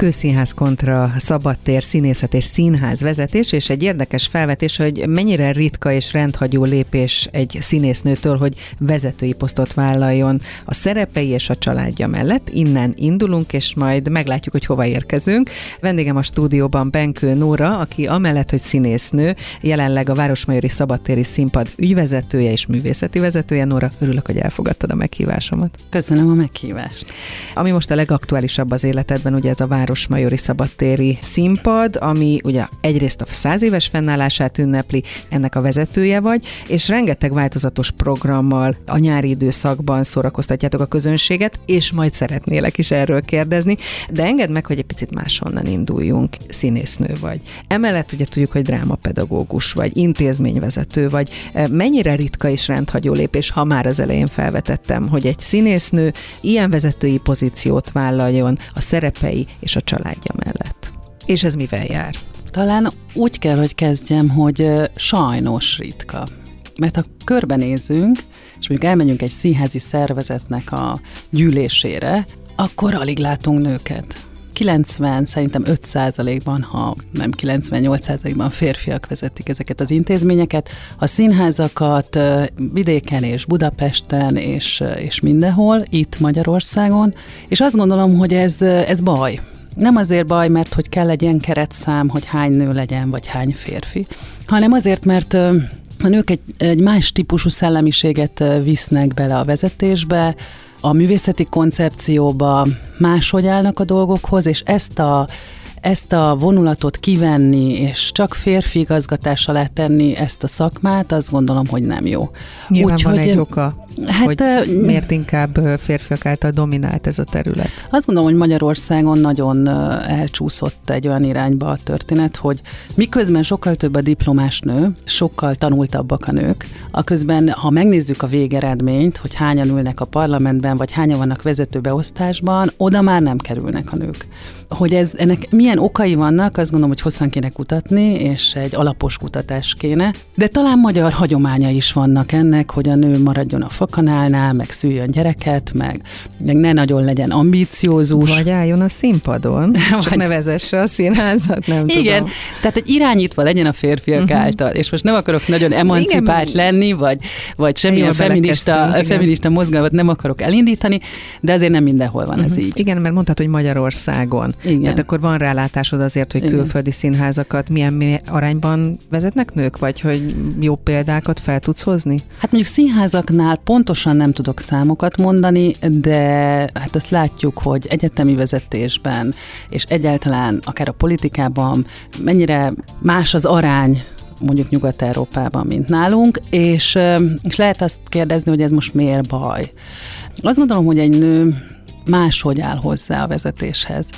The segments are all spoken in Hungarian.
Közszínház kontra szabadtér, színészet és színház vezetés, és egy érdekes felvetés, hogy mennyire ritka és rendhagyó lépés egy színésznőtől, hogy vezetői posztot vállaljon a szerepei és a családja mellett. Innen indulunk, és majd meglátjuk, hogy hova érkezünk. Vendégem a stúdióban Benkő Nóra, aki amellett, hogy színésznő, jelenleg a Városmajori Szabadtéri Színpad ügyvezetője és művészeti vezetője. Nóra, örülök, hogy elfogadtad a meghívásomat. Köszönöm a meghívást. Ami most a legaktuálisabb az életedben, ugye ez a Város Városmajori Szabadtéri Színpad, ami ugye egyrészt a száz éves fennállását ünnepli, ennek a vezetője vagy, és rengeteg változatos programmal a nyári időszakban szórakoztatjátok a közönséget, és majd szeretnélek is erről kérdezni, de engedd meg, hogy egy picit máshonnan induljunk. Színésznő vagy. Emellett ugye tudjuk, hogy drámapedagógus vagy, intézményvezető vagy. Mennyire ritka és rendhagyó lépés, ha már az elején felvetettem, hogy egy színésznő ilyen vezetői pozíciót vállaljon a szerepei és a a családja mellett. És ez mivel jár? Talán úgy kell, hogy kezdjem, hogy sajnos ritka. Mert ha körbenézünk, és mondjuk elmenjünk egy színházi szervezetnek a gyűlésére, akkor alig látunk nőket. 90, szerintem 5% ban ha nem 98% ban férfiak vezetik ezeket az intézményeket. A színházakat vidéken és Budapesten és, és mindenhol, itt Magyarországon, és azt gondolom, hogy ez, ez baj nem azért baj, mert hogy kell egy ilyen keretszám, hogy hány nő legyen, vagy hány férfi, hanem azért, mert a nők egy, egy más típusú szellemiséget visznek bele a vezetésbe, a művészeti koncepcióba máshogy állnak a dolgokhoz, és ezt a ezt a vonulatot kivenni, és csak férfi igazgatás alá tenni ezt a szakmát, azt gondolom, hogy nem jó. Nyilván Úgy, van hogy, egy oka, hát, hogy miért inkább férfiak által dominált ez a terület. Azt gondolom, hogy Magyarországon nagyon elcsúszott egy olyan irányba a történet, hogy miközben sokkal több a diplomás nő, sokkal tanultabbak a nők, a közben, ha megnézzük a végeredményt, hogy hányan ülnek a parlamentben, vagy hányan vannak vezetőbeosztásban, oda már nem kerülnek a nők. Hogy ez, ennek milyen okai vannak, azt gondolom, hogy hosszan kéne kutatni, és egy alapos kutatás kéne. De talán magyar hagyománya is vannak ennek, hogy a nő maradjon a fakanálnál, meg szüljön gyereket, meg, meg ne nagyon legyen ambíciózus. Vagy álljon a színpadon, csak vagy... ne vezesse a színházat, nem Igen, tudom. tehát egy irányítva legyen a férfiak uh-huh. által. És most nem akarok nagyon emancipált igen, lenni, vagy, vagy semmilyen feminista, feminista mozgalmat nem akarok elindítani, de azért nem mindenhol van uh-huh. ez így. Igen, mert mondtad, hogy Magyarországon. Igen. Tehát akkor van rálátásod azért, hogy külföldi színházakat milyen arányban vezetnek nők, vagy hogy jó példákat fel tudsz hozni? Hát mondjuk színházaknál pontosan nem tudok számokat mondani, de hát azt látjuk, hogy egyetemi vezetésben, és egyáltalán akár a politikában mennyire más az arány mondjuk Nyugat-Európában, mint nálunk, és, és lehet azt kérdezni, hogy ez most miért baj. Azt gondolom, hogy egy nő máshogy áll hozzá a vezetéshez.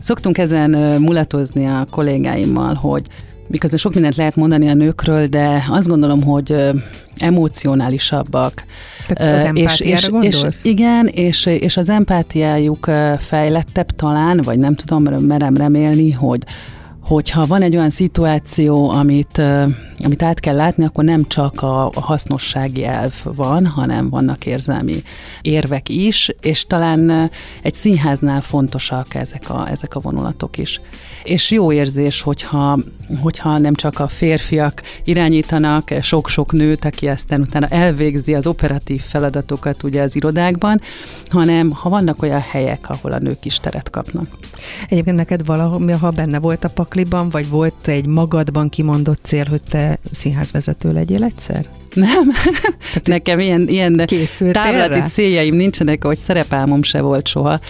Szoktunk ezen mulatozni a kollégáimmal, hogy miközben sok mindent lehet mondani a nőkről, de azt gondolom, hogy emocionálisabbak. Tehát az és, és, és, igen, és, és az empátiájuk fejlettebb talán, vagy nem tudom, merem remélni, hogy hogyha van egy olyan szituáció, amit, amit át kell látni, akkor nem csak a, hasznossági elv van, hanem vannak érzelmi érvek is, és talán egy színháznál fontosak ezek a, ezek a vonulatok is. És jó érzés, hogyha, hogyha nem csak a férfiak irányítanak sok-sok nőt, aki aztán utána elvégzi az operatív feladatokat ugye az irodákban, hanem ha vannak olyan helyek, ahol a nők is teret kapnak. Egyébként neked valaha benne volt a pakliban, vagy volt egy magadban kimondott cél, hogy te színházvezető legyél egyszer? Nem. Tehát Nekem ilyen, ilyen távlati erre? céljaim nincsenek, hogy szerepálmom se volt soha.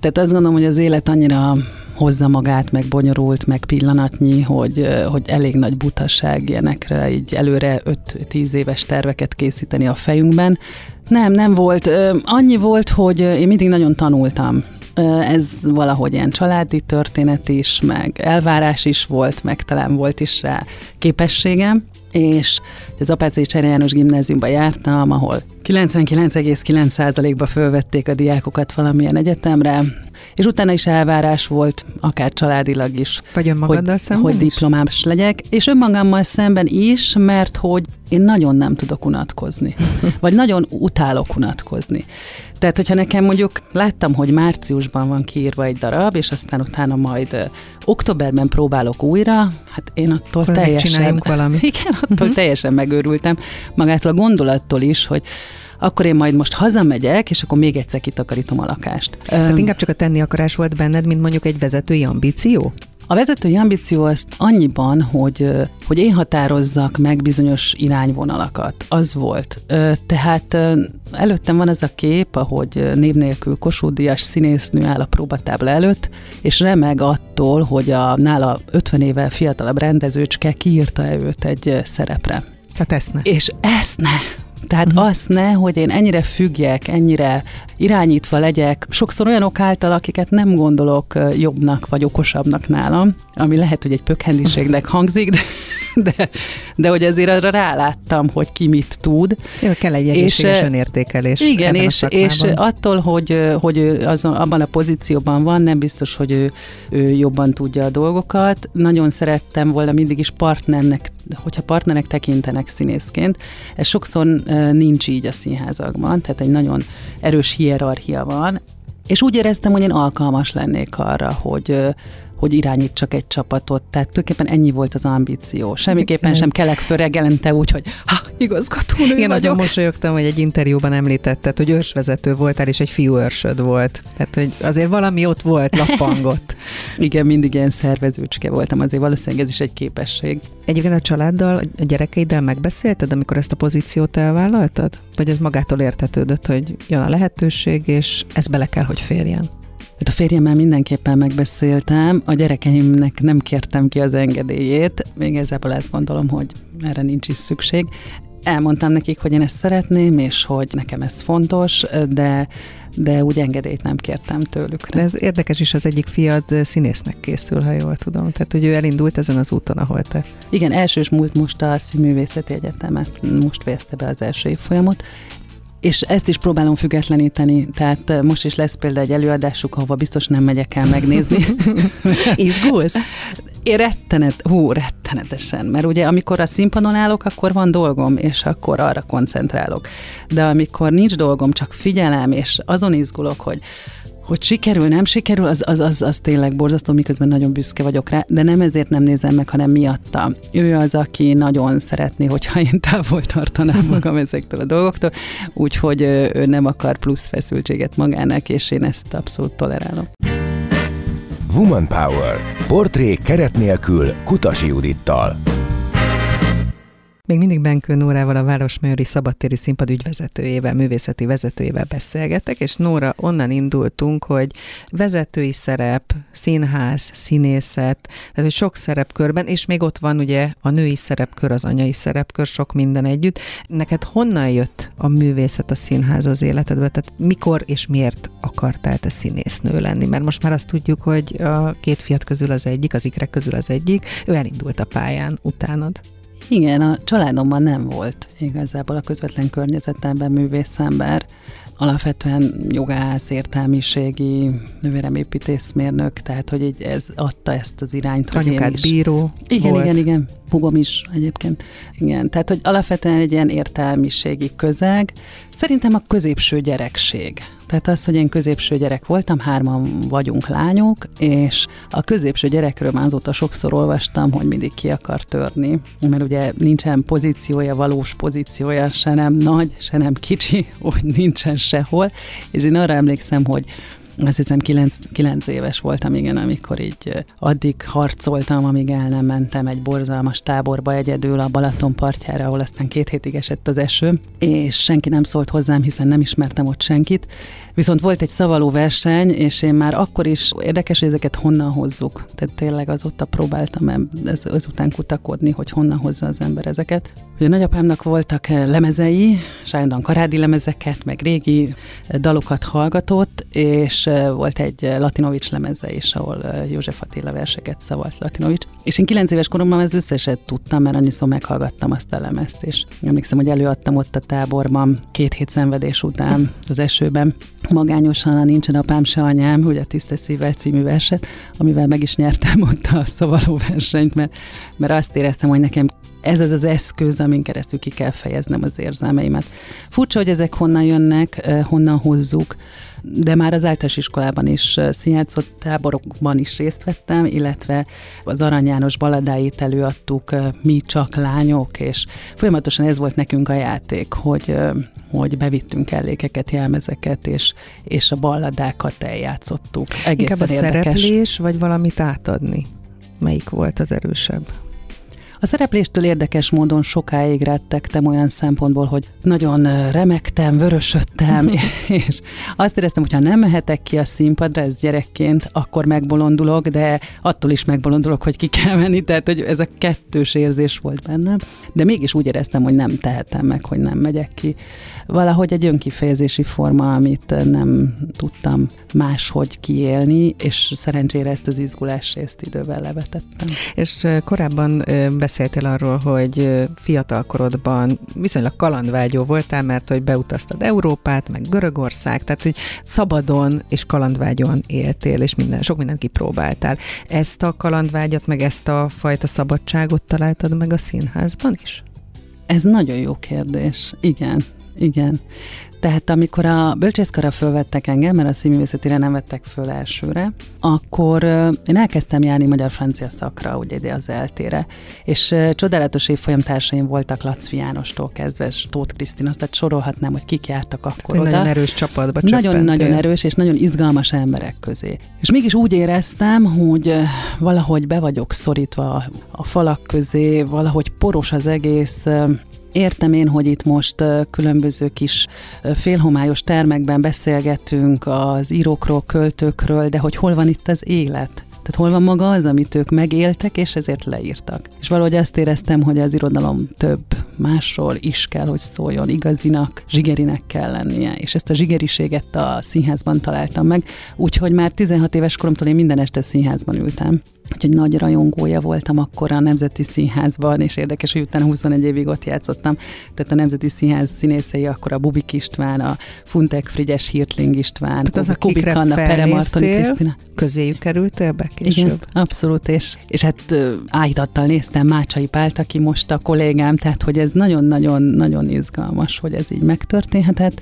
Tehát azt gondolom, hogy az élet annyira hozza magát, meg bonyolult, meg pillanatnyi, hogy, hogy elég nagy butaság ilyenekre, így előre 5-10 éves terveket készíteni a fejünkben. Nem, nem volt. Annyi volt, hogy én mindig nagyon tanultam. Ez valahogy ilyen családi történet is, meg elvárás is volt, meg talán volt is rá képességem és az Apácai Csere János gimnáziumba jártam, ahol 99,9%-ba fölvették a diákokat valamilyen egyetemre, és utána is elvárás volt, akár családilag is, Vagy önmagaddal hogy, szemben hogy is? diplomás legyek, és önmagammal szemben is, mert hogy én nagyon nem tudok unatkozni, vagy nagyon utálok unatkozni. Tehát, hogyha nekem mondjuk láttam, hogy márciusban van kiírva egy darab, és aztán utána majd ö, októberben próbálok újra, hát én attól Akkor teljesen... csináljunk valamit. Igen, attól uh-huh. teljesen megőrültem. Magától a gondolattól is, hogy akkor én majd most hazamegyek, és akkor még egyszer kitakarítom a lakást. Tehát inkább csak a tenni akarás volt benned, mint mondjuk egy vezetői ambíció? A vezetői ambíció az annyiban, hogy, hogy én határozzak meg bizonyos irányvonalakat. Az volt. Tehát előttem van az a kép, ahogy név nélkül Kossuth Díjas színésznő áll a próbatábla előtt, és remeg attól, hogy a nála 50 évvel fiatalabb rendezőcske kiírta-e őt egy szerepre. Tehát ezt ne. És ezt ne. Tehát uh-huh. azt ne, hogy én ennyire függjek, ennyire irányítva legyek, sokszor olyanok által, akiket nem gondolok jobbnak vagy okosabbnak nálam, ami lehet, hogy egy pökhendiségnek hangzik, de, de, de hogy azért arra ráláttam, hogy ki mit tud. Jó, kell egy egészséges És, önértékelés. Igen, és, és attól, hogy, hogy azon, abban a pozícióban van, nem biztos, hogy ő, ő jobban tudja a dolgokat. Nagyon szerettem volna mindig is partnernek, hogyha partnernek tekintenek színészként. Ez sokszor nincs így a színházakban, tehát egy nagyon erős hierarchia van. És úgy éreztem, hogy én alkalmas lennék arra, hogy hogy irányítsak egy csapatot. Tehát tulajdonképpen ennyi volt az ambíció. Semmiképpen sem kelek föl reggelente úgy, hogy ha, igazgatónő Igen, nagyon vagyok. mosolyogtam, hogy egy interjúban említetted, hogy őrsvezető voltál, és egy fiú őrsöd volt. Tehát, hogy azért valami ott volt, lappangott. Igen, mindig ilyen szervezőcske voltam, azért valószínűleg ez is egy képesség. Egyébként a családdal, a gyerekeiddel megbeszélted, amikor ezt a pozíciót elvállaltad? Vagy ez magától értetődött, hogy jön a lehetőség, és ez bele kell, hogy férjen? Hát a férjemmel mindenképpen megbeszéltem, a gyerekeimnek nem kértem ki az engedélyét, még ezzel ezt gondolom, hogy erre nincs is szükség. Elmondtam nekik, hogy én ezt szeretném, és hogy nekem ez fontos, de, de úgy engedélyt nem kértem tőlük. De ez érdekes is, az egyik fiad színésznek készül, ha jól tudom. Tehát, hogy ő elindult ezen az úton, ahol te. Igen, elsős múlt most a Színművészeti Egyetemet, most fejezte be az első évfolyamot, és ezt is próbálom függetleníteni, tehát eh, most is lesz például egy előadásuk, ahova biztos nem megyek el megnézni. Izgulsz? Én rettenet, hú, rettenetesen, mert ugye amikor a színpadon állok, akkor van dolgom, és akkor arra koncentrálok. De amikor nincs dolgom, csak figyelem, és azon izgulok, hogy hogy sikerül, nem sikerül, az, az, az, az tényleg borzasztó, miközben nagyon büszke vagyok rá, de nem ezért nem nézem meg, hanem miatta. Ő az, aki nagyon szeretné, hogyha én távol tartanám magam ezektől a dolgoktól, úgyhogy ő, nem akar plusz feszültséget magának, és én ezt abszolút tolerálom. Woman Power. Portré keret nélkül Kutasi Judittal. Még mindig Benkő Nórával, a Városmajori Szabadtéri Színpad ügyvezetőjével, művészeti vezetőjével beszélgetek, és Nóra, onnan indultunk, hogy vezetői szerep, színház, színészet, tehát hogy sok szerepkörben, és még ott van ugye a női szerepkör, az anyai szerepkör, sok minden együtt. Neked honnan jött a művészet, a színház az életedbe? Tehát mikor és miért akartál te színésznő lenni? Mert most már azt tudjuk, hogy a két fiat közül az egyik, az ikrek közül az egyik, ő elindult a pályán utánad. Igen, a családomban nem volt igazából a közvetlen környezetemben művészember. Alapvetően jogász, értelmiségi, nővérem építészmérnök, tehát hogy így ez adta ezt az irányt, hogy én Anyukád is. bíró Igen, volt. igen, igen. Hugom is egyébként. Igen, tehát hogy alapvetően egy ilyen értelmiségi közeg. Szerintem a középső gyerekség. Tehát az, hogy én középső gyerek voltam, hárman vagyunk lányok, és a középső gyerekről már azóta sokszor olvastam, hogy mindig ki akar törni, mert ugye nincsen pozíciója, valós pozíciója, se nem nagy, se nem kicsi, úgy nincsen sehol, és én arra emlékszem, hogy azt hiszem 9, 9 éves voltam, igen, amikor így addig harcoltam, amíg el nem mentem egy borzalmas táborba egyedül a Balaton partjára, ahol aztán két hétig esett az eső, és senki nem szólt hozzám, hiszen nem ismertem ott senkit. Viszont volt egy szavaló verseny, és én már akkor is érdekes, hogy ezeket honnan hozzuk. Tehát tényleg azóta próbáltam ez, ezután kutakodni, hogy honnan hozza az ember ezeket. Ugye nagyapámnak voltak lemezei, Sándon karádi lemezeket, meg régi dalokat hallgatott, és volt egy Latinovics lemeze is, ahol József Attila verseket szavalt Latinovics. És én kilenc éves koromban az összeset tudtam, mert annyiszor meghallgattam azt a lemezt, és emlékszem, hogy előadtam ott a táborban két hét szenvedés után az esőben. Magányosan a Nincsen apám se anyám, ugye a Tiszta Szívvel című verset, amivel meg is nyertem ott a szavaló versenyt, mert, mert azt éreztem, hogy nekem ez az az eszköz, amin keresztül ki kell fejeznem az érzelmeimet. Furcsa, hogy ezek honnan jönnek, honnan hozzuk, de már az általános iskolában is színjátszott táborokban is részt vettem, illetve az Arany János baladáit előadtuk mi csak lányok, és folyamatosan ez volt nekünk a játék, hogy hogy bevittünk ellékeket, jelmezeket, és, és a balladákat eljátszottuk. Egészen Inkább a érdekes. szereplés, vagy valamit átadni? Melyik volt az erősebb? A szerepléstől érdekes módon sokáig rettegtem olyan szempontból, hogy nagyon remektem, vörösödtem, és azt éreztem, hogy ha nem mehetek ki a színpadra, ez gyerekként, akkor megbolondulok, de attól is megbolondulok, hogy ki kell menni, tehát hogy ez a kettős érzés volt bennem, de mégis úgy éreztem, hogy nem tehetem meg, hogy nem megyek ki. Valahogy egy önkifejezési forma, amit nem tudtam máshogy kiélni, és szerencsére ezt az izgulás részt idővel levetettem. És korábban beszéltél arról, hogy fiatalkorodban viszonylag kalandvágyó voltál, mert hogy beutaztad Európát, meg Görögország, tehát hogy szabadon és kalandvágyon éltél, és minden, sok mindent kipróbáltál. Ezt a kalandvágyat, meg ezt a fajta szabadságot találtad meg a színházban is? Ez nagyon jó kérdés. Igen, igen. Tehát amikor a bölcsészkara fölvettek engem, mert a színművészetére nem vettek föl elsőre, akkor én elkezdtem járni magyar-francia szakra, ugye ide az eltére. És csodálatos évfolyam társaim voltak Lacvi Jánostól kezdve, Tóth Krisztina, tehát sorolhatnám, hogy kik jártak akkor Egy oda. Nagyon erős csapatba Nagyon-nagyon erős és nagyon izgalmas emberek közé. És mégis úgy éreztem, hogy valahogy be vagyok szorítva a falak közé, valahogy poros az egész, Értem én, hogy itt most különböző kis félhomályos termekben beszélgetünk az írókról, költőkről, de hogy hol van itt az élet? Tehát hol van maga az, amit ők megéltek, és ezért leírtak. És valahogy azt éreztem, hogy az irodalom több másról is kell, hogy szóljon, igazinak, zsigerinek kell lennie. És ezt a zsigeriséget a színházban találtam meg, úgyhogy már 16 éves koromtól én minden este színházban ültem. Úgyhogy nagy rajongója voltam akkor a Nemzeti Színházban, és érdekes, hogy utána 21 évig ott játszottam. Tehát a Nemzeti Színház színészei akkor a Bubik István, a Funtek Frigyes Hirtling István, Tehát az, Kubik Anna, Pere Martoni Krisztina. Közéjük kerültél be később? Igen, abszolút, és, és hát áhítattal néztem Mácsai Pált, aki most a kollégám, tehát hogy ez nagyon-nagyon-nagyon izgalmas, hogy ez így megtörténhetett,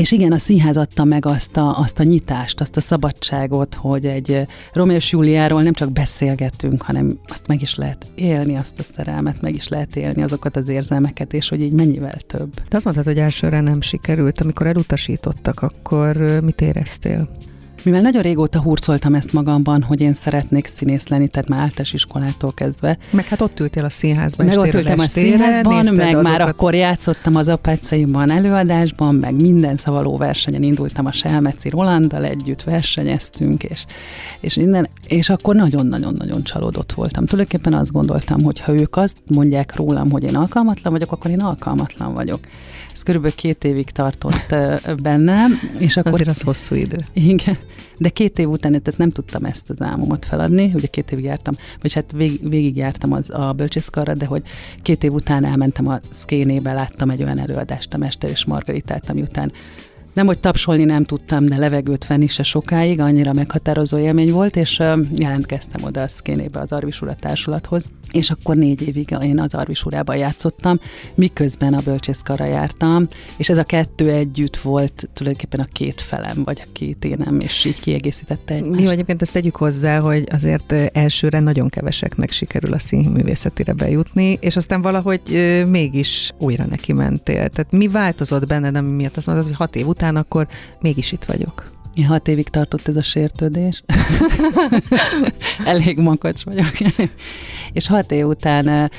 és igen, a színház adta meg azt a, azt a nyitást, azt a szabadságot, hogy egy Romeo és Júliáról nem csak beszélgetünk, hanem azt meg is lehet élni, azt a szerelmet, meg is lehet élni azokat az érzelmeket, és hogy így mennyivel több. De azt mondtad, hogy elsőre nem sikerült. Amikor elutasítottak, akkor mit éreztél? Mivel nagyon régóta hurcoltam ezt magamban, hogy én szeretnék színész lenni, tehát már általános iskolától kezdve. Meg hát ott ültél a színházban, meg ott ültem a színházban, meg azokat... már akkor játszottam az apácaimban előadásban, meg minden szavaló versenyen indultam a Selmeci Rolanddal együtt, versenyeztünk, és, és minden, és akkor nagyon-nagyon-nagyon csalódott voltam. Tulajdonképpen azt gondoltam, hogy ha ők azt mondják rólam, hogy én alkalmatlan vagyok, akkor én alkalmatlan vagyok. Ez körülbelül két évig tartott bennem. És akkor, Azért az hosszú idő. Igen. De két év után, tehát nem tudtam ezt az álmomat feladni, ugye két évig jártam, vagy hát vég, végig jártam az, a bölcsészkarra, de hogy két év után elmentem a szkénébe, láttam egy olyan előadást, a Mester és Margaritát, ami után nem, hogy tapsolni nem tudtam, de levegőt venni se sokáig, annyira meghatározó élmény volt, és jelentkeztem oda a szkénébe az Arvis Ura társulathoz, és akkor négy évig én az Arvis Urában játszottam, miközben a bölcsészkarra jártam, és ez a kettő együtt volt tulajdonképpen a két felem, vagy a két énem, és így kiegészítette egymást. Mi egyébként ezt tegyük hozzá, hogy azért elsőre nagyon keveseknek sikerül a színművészetire bejutni, és aztán valahogy mégis újra neki mentél. Tehát mi változott benned, ami miatt azt mondod, hogy hat év után akkor mégis itt vagyok. Ja, hat évig tartott ez a sértődés. Elég makacs vagyok. és hat év után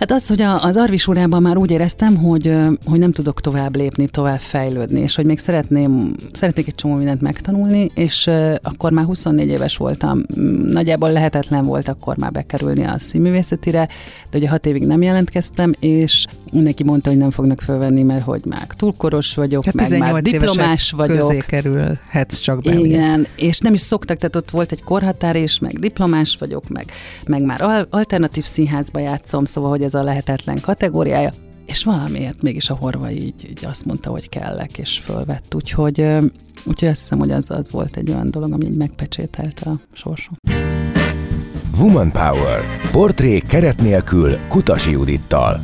Hát az, hogy az Arvisúrában már úgy éreztem, hogy, hogy nem tudok tovább lépni, tovább fejlődni, és hogy még szeretném, szeretnék egy csomó mindent megtanulni, és akkor már 24 éves voltam. Nagyjából lehetetlen volt akkor már bekerülni a színművészetire, de ugye hat évig nem jelentkeztem, és neki mondta, hogy nem fognak fölvenni, mert hogy már túlkoros vagyok, hát meg már diplomás vagyok. Közé kerülhetsz csak be. Igen, ugye? és nem is szoktak, tehát ott volt egy korhatár, és meg diplomás vagyok, meg, meg már alternatív színházba játszom, szóval, hogy ez a lehetetlen kategóriája, és valamiért mégis a horva így, így azt mondta, hogy kellek, és fölvett. Úgyhogy, úgyhogy azt hiszem, hogy az, az volt egy olyan dolog, ami így megpecsételte a sorsom. Woman Power. Portré keret nélkül Kutasi Judittal.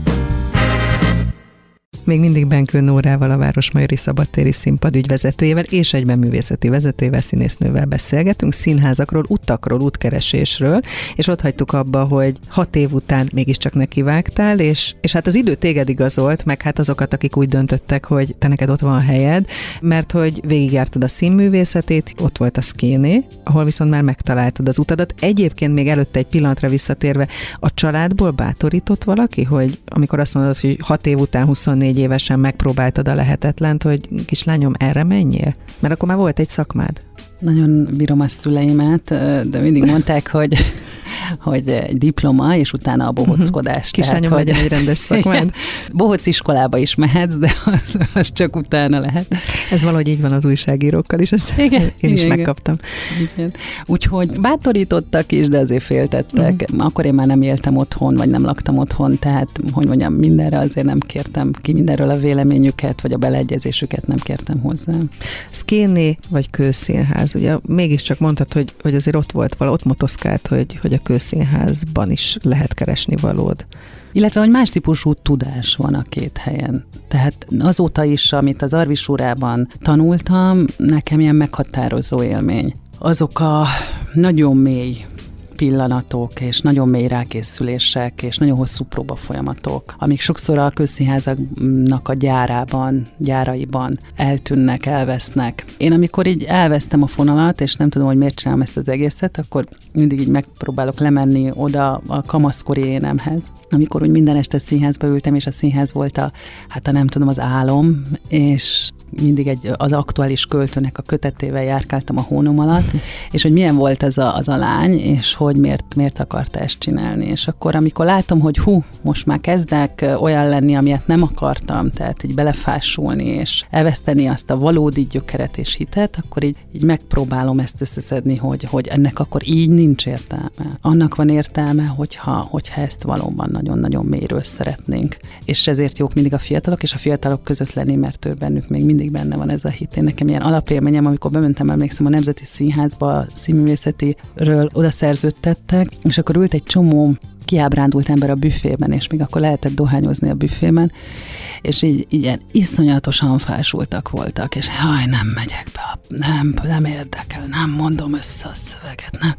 Még mindig Benkő Nórával, a Városmajori Szabadtéri Színpad ügyvezetőjével és egyben művészeti vezetőjével, színésznővel beszélgetünk, színházakról, utakról, útkeresésről, és ott hagytuk abba, hogy hat év után mégiscsak nekivágtál, és, és hát az idő téged igazolt, meg hát azokat, akik úgy döntöttek, hogy te neked ott van helyed, mert hogy végigjártad a színművészetét, ott volt a szkéné, ahol viszont már megtaláltad az utadat. Egyébként még előtte egy pillanatra visszatérve, a családból bátorított valaki, hogy amikor azt mondod, hogy hat év után 24 14 évesen megpróbáltad a lehetetlent, hogy kislányom, erre menjél? Mert akkor már volt egy szakmád. Nagyon bírom a szüleimet, de mindig mondták, hogy hogy egy diploma, és utána a bohockodás. Kislányom tehát, legyen egy rendes szakmád. Bohóc iskolába is mehetsz, de az, az csak utána lehet. Ez valahogy így van az újságírókkal is, ezt igen, én igen, is igen. megkaptam. Igen. Úgyhogy bátorítottak is, de azért féltettek. Uh-huh. Akkor én már nem éltem otthon, vagy nem laktam otthon, tehát, hogy mondjam, mindenre azért nem kértem ki mindenről a véleményüket, vagy a beleegyezésüket nem kértem hozzá. Szkéné vagy kőszínház, ugye mégiscsak mondtad, hogy, hogy azért ott volt vala, ott motoszkált, hogy, hogy a kőszínházban is lehet keresni valód. Illetve, hogy más típusú tudás van a két helyen. Tehát azóta is, amit az Arvisúrában tanultam, nekem ilyen meghatározó élmény. Azok a nagyon mély pillanatok, és nagyon mély rákészülések, és nagyon hosszú próbafolyamatok, amik sokszor a közszínházaknak a gyárában, gyáraiban eltűnnek, elvesznek. Én amikor így elvesztem a fonalat, és nem tudom, hogy miért csinálom ezt az egészet, akkor mindig így megpróbálok lemenni oda a kamaszkori énemhez. Amikor úgy minden este színházba ültem, és a színház volt a, hát a nem tudom, az álom, és mindig egy, az aktuális költőnek a kötetével járkáltam a hónom alatt, és hogy milyen volt ez a, az a lány, és hogy miért, miért akarta ezt csinálni. És akkor, amikor látom, hogy hú, most már kezdek olyan lenni, amilyet nem akartam, tehát így belefásulni, és elveszteni azt a valódi gyökeret és hitet, akkor így, így megpróbálom ezt összeszedni, hogy, hogy ennek akkor így nincs értelme. Annak van értelme, hogyha, hogyha ezt valóban nagyon-nagyon mélyről szeretnénk. És ezért jók mindig a fiatalok, és a fiatalok között lenni, mert ő bennük még mindig benne van ez a hit. Én nekem ilyen alapélményem, amikor bementem, emlékszem a Nemzeti Színházba, a színművészetiről oda szerződtettek, és akkor ült egy csomó kiábrándult ember a büfében, és még akkor lehetett dohányozni a büfében, és így ilyen iszonyatosan fásultak voltak, és haj, nem megyek be, nem, nem érdekel, nem mondom össze a szöveget, nem.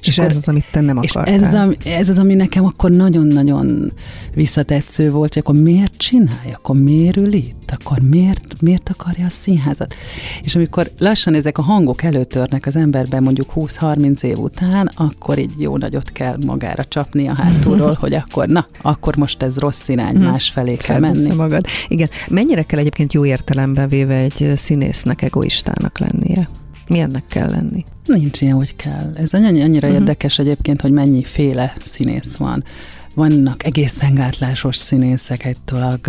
És, és akkor, ez az, amit te nem akartál. És ez, az, ez az, ami nekem akkor nagyon-nagyon visszatetsző volt, hogy akkor miért csinálja, akkor miért ül itt, akkor miért, miért akarja a színházat. És amikor lassan ezek a hangok előtörnek az emberben mondjuk 20-30 év után, akkor így jó nagyot kell magára csapni a hátulról, hogy akkor na, akkor most ez rossz irány, hmm. más felé kell menni. magad. Igen. Mennyire kell egyébként jó értelemben véve egy színésznek egoistának lennie? Milyennek kell lenni? Nincs ilyen, hogy kell. Ez annyira uh-huh. érdekes egyébként, hogy mennyi féle színész van. Vannak egészen gátlásos színészek, egy tolag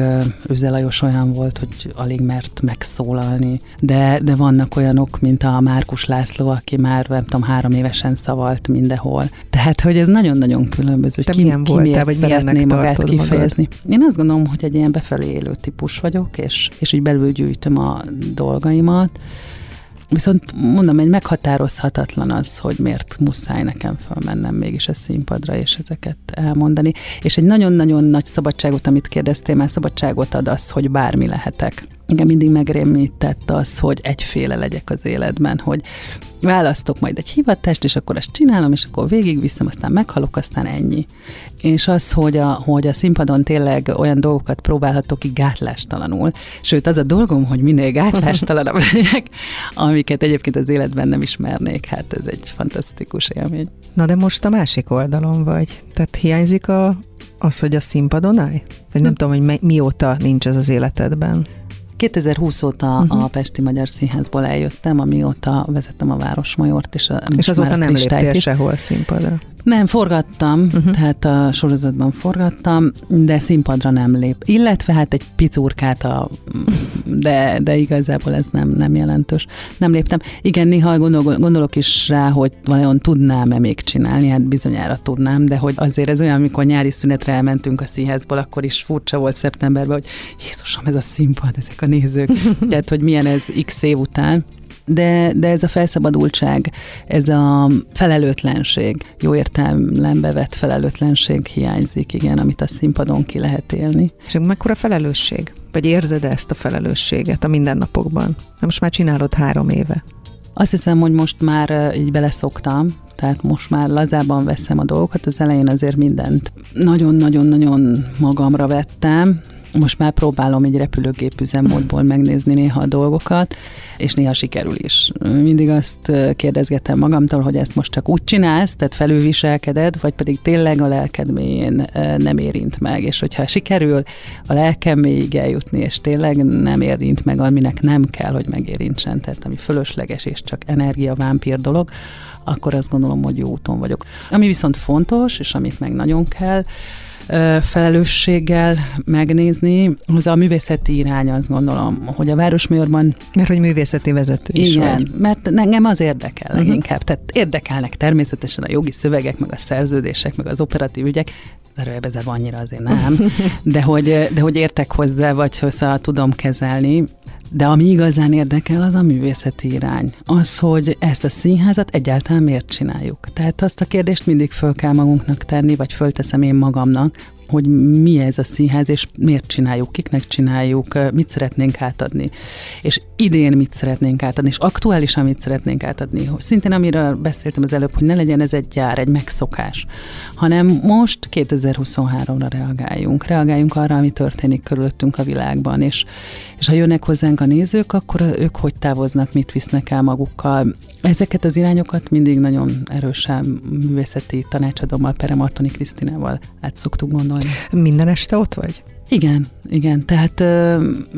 Üzelajos olyan volt, hogy alig mert megszólalni, de, de vannak olyanok, mint a Márkus László, aki már nem tudom, három évesen szavalt mindenhol. Tehát, hogy ez nagyon-nagyon különböző. Te ki, milyen ki voltál, vagy szeretné magát kifejezni. Magad? Én azt gondolom, hogy egy ilyen befelé élő típus vagyok, és, és így belül gyűjtöm a dolgaimat, Viszont mondom, egy meghatározhatatlan az, hogy miért muszáj nekem fölmennem mégis a színpadra, és ezeket elmondani. És egy nagyon-nagyon nagy szabadságot, amit kérdeztél, már szabadságot ad az, hogy bármi lehetek igen, mindig megrémített az, hogy egyféle legyek az életben, hogy választok majd egy hivatást, és akkor ezt csinálom, és akkor végigviszem, aztán meghalok, aztán ennyi. És az, hogy a, hogy a színpadon tényleg olyan dolgokat próbálhatok ki gátlástalanul, sőt, az a dolgom, hogy minél gátlástalanabb legyek, amiket egyébként az életben nem ismernék, hát ez egy fantasztikus élmény. Na de most a másik oldalon vagy. Tehát hiányzik a, az, hogy a színpadon állj? Vagy nem tudom, hogy mióta nincs ez az életedben. 2020 óta uh-huh. a Pesti Magyar Színházból eljöttem, amióta vezettem a Városmajort. És, a, és azóta nem léptél sehol színpadra? Nem, forgattam, uh-huh. tehát a sorozatban forgattam, de színpadra nem lép. Illetve hát egy picurkát, a, de, de igazából ez nem, nem jelentős. Nem léptem. Igen, néha gondol, gondolok is rá, hogy vajon tudnám-e még csinálni, hát bizonyára tudnám, de hogy azért ez olyan, amikor nyári szünetre elmentünk a színházból, akkor is furcsa volt szeptemberben, hogy Jézusom, ez a színpad, ezek a nézők. tehát, hogy milyen ez x év után de, de ez a felszabadultság, ez a felelőtlenség, jó értelembe vett felelőtlenség hiányzik, igen, amit a színpadon ki lehet élni. És mekkora felelősség? Vagy érzed ezt a felelősséget a mindennapokban? Most már csinálod három éve. Azt hiszem, hogy most már így beleszoktam, tehát most már lazában veszem a dolgokat, az elején azért mindent nagyon-nagyon-nagyon magamra vettem, most már próbálom egy repülőgép üzemmódból megnézni néha a dolgokat, és néha sikerül is. Mindig azt kérdezgetem magamtól, hogy ezt most csak úgy csinálsz, tehát felülviselkeded, vagy pedig tényleg a lelked mélyén nem érint meg, és hogyha sikerül a lelkem mélyig eljutni, és tényleg nem érint meg, aminek nem kell, hogy megérintsen, tehát ami fölösleges és csak energia vámpír dolog, akkor azt gondolom, hogy jó úton vagyok. Ami viszont fontos, és amit meg nagyon kell, felelősséggel megnézni, az a művészeti irány, azt gondolom, hogy a Városmajorban... Mert hogy művészeti vezető is Igen, vagy. mert engem az érdekel uh-huh. leginkább. Tehát érdekelnek természetesen a jogi szövegek, meg a szerződések, meg az operatív ügyek, erőjelbezebb annyira azért nem, de hogy, de hogy értek hozzá, vagy hozzá tudom kezelni, de ami igazán érdekel, az a művészeti irány. Az, hogy ezt a színházat egyáltalán miért csináljuk. Tehát azt a kérdést mindig föl kell magunknak tenni, vagy fölteszem én magamnak, hogy mi ez a színház, és miért csináljuk, kiknek csináljuk, mit szeretnénk átadni. És idén mit szeretnénk átadni, és aktuálisan mit szeretnénk átadni. Szintén amiről beszéltem az előbb, hogy ne legyen ez egy gyár, egy megszokás, hanem most 2023-ra reagáljunk. Reagáljunk arra, ami történik körülöttünk a világban, és, és ha jönnek hozzánk a nézők, akkor ők hogy távoznak, mit visznek el magukkal. Ezeket az irányokat mindig nagyon erősen művészeti tanácsadommal, Pere Martoni Krisztinával át szoktuk gondolni. Minden este ott vagy? Igen, igen. Tehát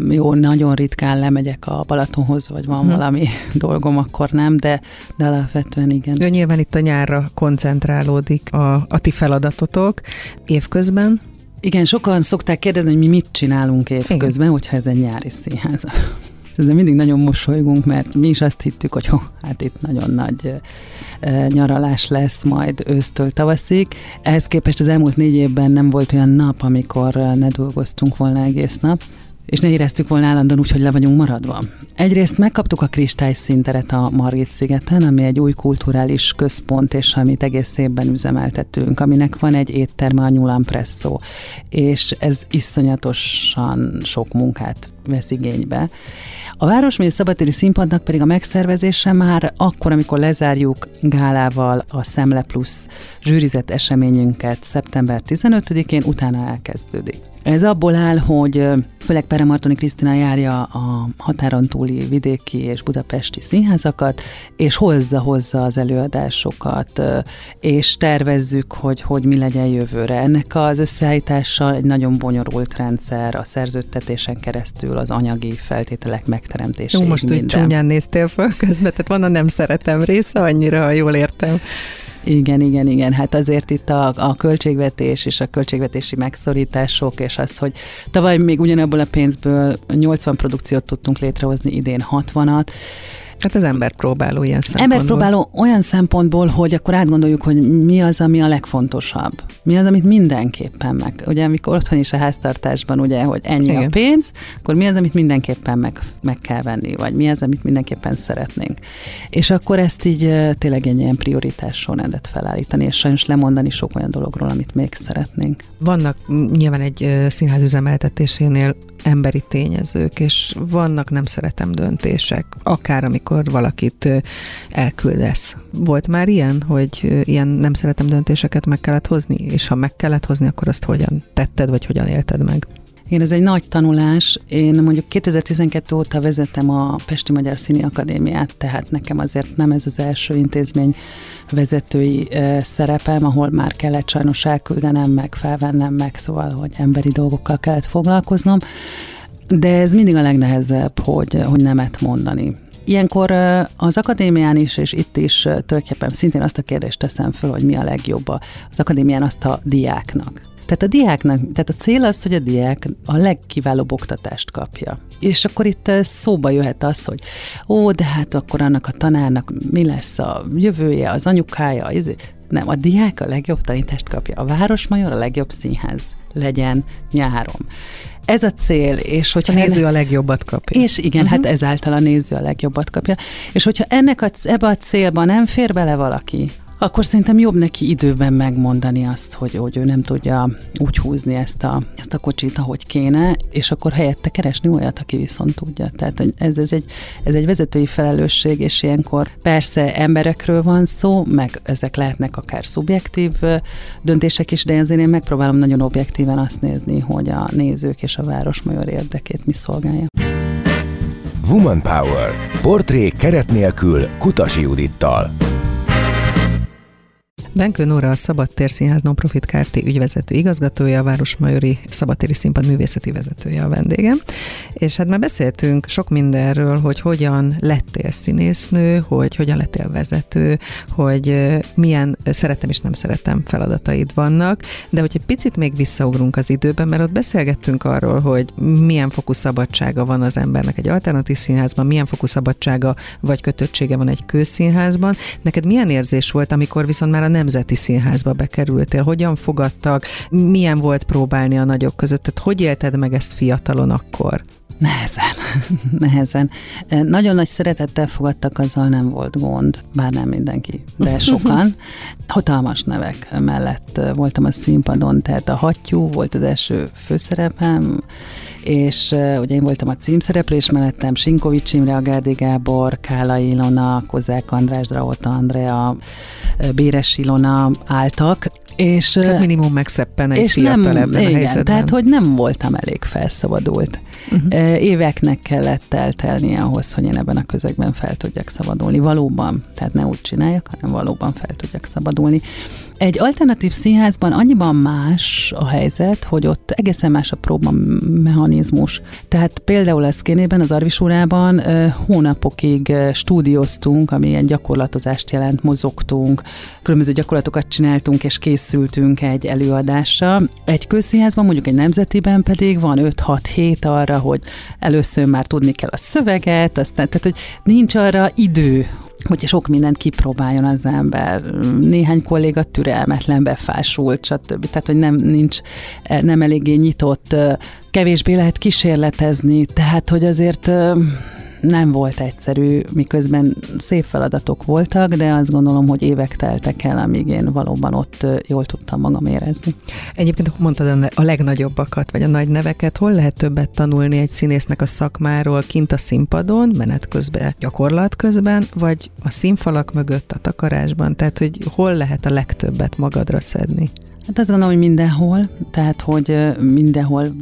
jó, nagyon ritkán lemegyek a Balatonhoz, vagy van hmm. valami dolgom, akkor nem, de, de alapvetően igen. Jó, nyilván itt a nyárra koncentrálódik a, a ti feladatotok évközben. Igen, sokan szokták kérdezni, hogy mi mit csinálunk évközben, hogyha ez egy nyári színház. Ezzel mindig nagyon mosolygunk, mert mi is azt hittük, hogy ho, hát itt nagyon nagy nyaralás lesz majd ősztől tavaszig. Ehhez képest az elmúlt négy évben nem volt olyan nap, amikor ne dolgoztunk volna egész nap és ne éreztük volna állandóan úgy, hogy le vagyunk maradva. Egyrészt megkaptuk a színteret a Margit szigeten, ami egy új kulturális központ, és amit egész évben üzemeltetünk, aminek van egy étterme, a Nyulan Presso, és ez iszonyatosan sok munkát vesz igénybe. A Városmény Szabadtéri Színpadnak pedig a megszervezése már akkor, amikor lezárjuk gálával a Szemle Plus zsűrizett eseményünket szeptember 15-én, utána elkezdődik. Ez abból áll, hogy főleg Pere Martoni Krisztina járja a határon túli vidéki és budapesti színházakat, és hozza-hozza az előadásokat, és tervezzük, hogy, hogy mi legyen jövőre. Ennek az összeállítással egy nagyon bonyolult rendszer a szerződtetésen keresztül az anyagi feltételek megteremtéséig. Jó, most úgy csúnyán néztél föl közben, tehát van a nem szeretem része, annyira, ha jól értem. Igen, igen, igen. Hát azért itt a, a költségvetés és a költségvetési megszorítások, és az, hogy tavaly még ugyanabból a pénzből 80 produkciót tudtunk létrehozni, idén 60-at, Hát az ember próbáló ilyen szempontból. Ember próbáló olyan szempontból, hogy akkor átgondoljuk, hogy mi az, ami a legfontosabb. Mi az, amit mindenképpen meg. Ugye, amikor otthon is a háztartásban, ugye, hogy ennyi Igen. a pénz, akkor mi az, amit mindenképpen meg, meg kell venni, vagy mi az, amit mindenképpen szeretnénk. És akkor ezt így tényleg egy ilyen prioritás sorrendet felállítani, és sajnos lemondani sok olyan dologról, amit még szeretnénk. Vannak nyilván egy színház üzemeltetésénél emberi tényezők, és vannak nem szeretem döntések, akár amikor valakit elküldesz. Volt már ilyen, hogy ilyen nem szeretem döntéseket meg kellett hozni, és ha meg kellett hozni, akkor azt hogyan tetted, vagy hogyan élted meg? Én ez egy nagy tanulás. Én mondjuk 2012 óta vezetem a Pesti Magyar Színi Akadémiát, tehát nekem azért nem ez az első intézmény vezetői szerepem, ahol már kellett sajnos elküldenem, meg felvennem, meg szóval, hogy emberi dolgokkal kellett foglalkoznom. De ez mindig a legnehezebb, hogy, hogy nemet mondani. Ilyenkor az akadémián is, és itt is tulajdonképpen szintén azt a kérdést teszem föl, hogy mi a legjobb az akadémián azt a diáknak. Tehát a diáknak, tehát a cél az, hogy a diák a legkiválóbb oktatást kapja. És akkor itt szóba jöhet az, hogy ó, de hát akkor annak a tanárnak mi lesz a jövője, az anyukája, nem, a diák a legjobb tanítást kapja. A Városmajor a legjobb színház legyen nyáron. Ez a cél, és hogyha... A néző ennek, a legjobbat kapja. És igen, uh-huh. hát ezáltal a néző a legjobbat kapja. És hogyha ennek a, ebbe a célba nem fér bele valaki, akkor szerintem jobb neki időben megmondani azt, hogy, hogy ő nem tudja úgy húzni ezt a, ezt a kocsit, ahogy kéne, és akkor helyette keresni olyat, aki viszont tudja. Tehát ez, ez, egy, ez egy vezetői felelősség, és ilyenkor persze emberekről van szó, meg ezek lehetnek akár szubjektív döntések is, de azért én megpróbálom nagyon objektíven azt nézni, hogy a nézők és a városmajor érdekét mi szolgálja. Woman Power. Portré keret nélkül Kutasi Judittal. Benkő Nóra a Szabadtér Színház Nonprofit Kft. ügyvezető igazgatója, a Városmajori Szabadtéri Színpad művészeti vezetője a vendégem. És hát már beszéltünk sok mindenről, hogy hogyan lettél színésznő, hogy hogyan lettél vezető, hogy milyen szeretem és nem szeretem feladataid vannak, de hogy egy picit még visszaugrunk az időben, mert ott beszélgettünk arról, hogy milyen fokú szabadsága van az embernek egy alternatív színházban, milyen fokú szabadsága vagy kötöttsége van egy kőszínházban. Neked milyen érzés volt, amikor viszont már a nem Nemzeti Színházba bekerültél? Hogyan fogadtak? Milyen volt próbálni a nagyok között? Tehát hogy élted meg ezt fiatalon akkor? Nehezen, nehezen. Nagyon nagy szeretettel fogadtak, azzal nem volt gond, bár nem mindenki, de sokan. Hatalmas nevek mellett voltam a színpadon, tehát a Hattyú volt az első főszerepem, és ugye én voltam a címszereplő, és mellettem Sinkovics Imre, Agádi Gábor, Kála Ilona, Kozák András, Draota Andrea, Béres Ilona álltak, és, tehát minimum megszeppen egy és fiatal nem, ebben igen, a helyzetben. Tehát, hogy nem voltam elég felszabadult. Uh-huh. Éveknek kellett eltelni ahhoz, hogy én ebben a közegben fel tudjak szabadulni. Valóban, tehát ne úgy csináljak, hanem valóban fel tudjak szabadulni. Egy alternatív színházban annyiban más a helyzet, hogy ott egészen más a próba mechanizmus. Tehát például a szkénében, az Arvisúrában hónapokig stúdióztunk, ami ilyen gyakorlatozást jelent, mozogtunk, különböző gyakorlatokat csináltunk, és készültünk egy előadásra. Egy közszínházban, mondjuk egy nemzetiben pedig van 5-6 hét arra, hogy először már tudni kell a szöveget, aztán, tehát hogy nincs arra idő, hogy sok mindent kipróbáljon az ember. Néhány kolléga türelmetlen, befásult, stb. Tehát, hogy nem, nincs, nem eléggé nyitott, kevésbé lehet kísérletezni, tehát, hogy azért nem volt egyszerű, miközben szép feladatok voltak, de azt gondolom, hogy évek teltek el, amíg én valóban ott jól tudtam magam érezni. Egyébként, akkor mondtad a legnagyobbakat, vagy a nagy neveket, hol lehet többet tanulni egy színésznek a szakmáról, kint a színpadon, menet közben, gyakorlat közben, vagy a színfalak mögött, a takarásban, tehát hogy hol lehet a legtöbbet magadra szedni? Hát azt gondolom, hogy mindenhol, tehát hogy mindenhol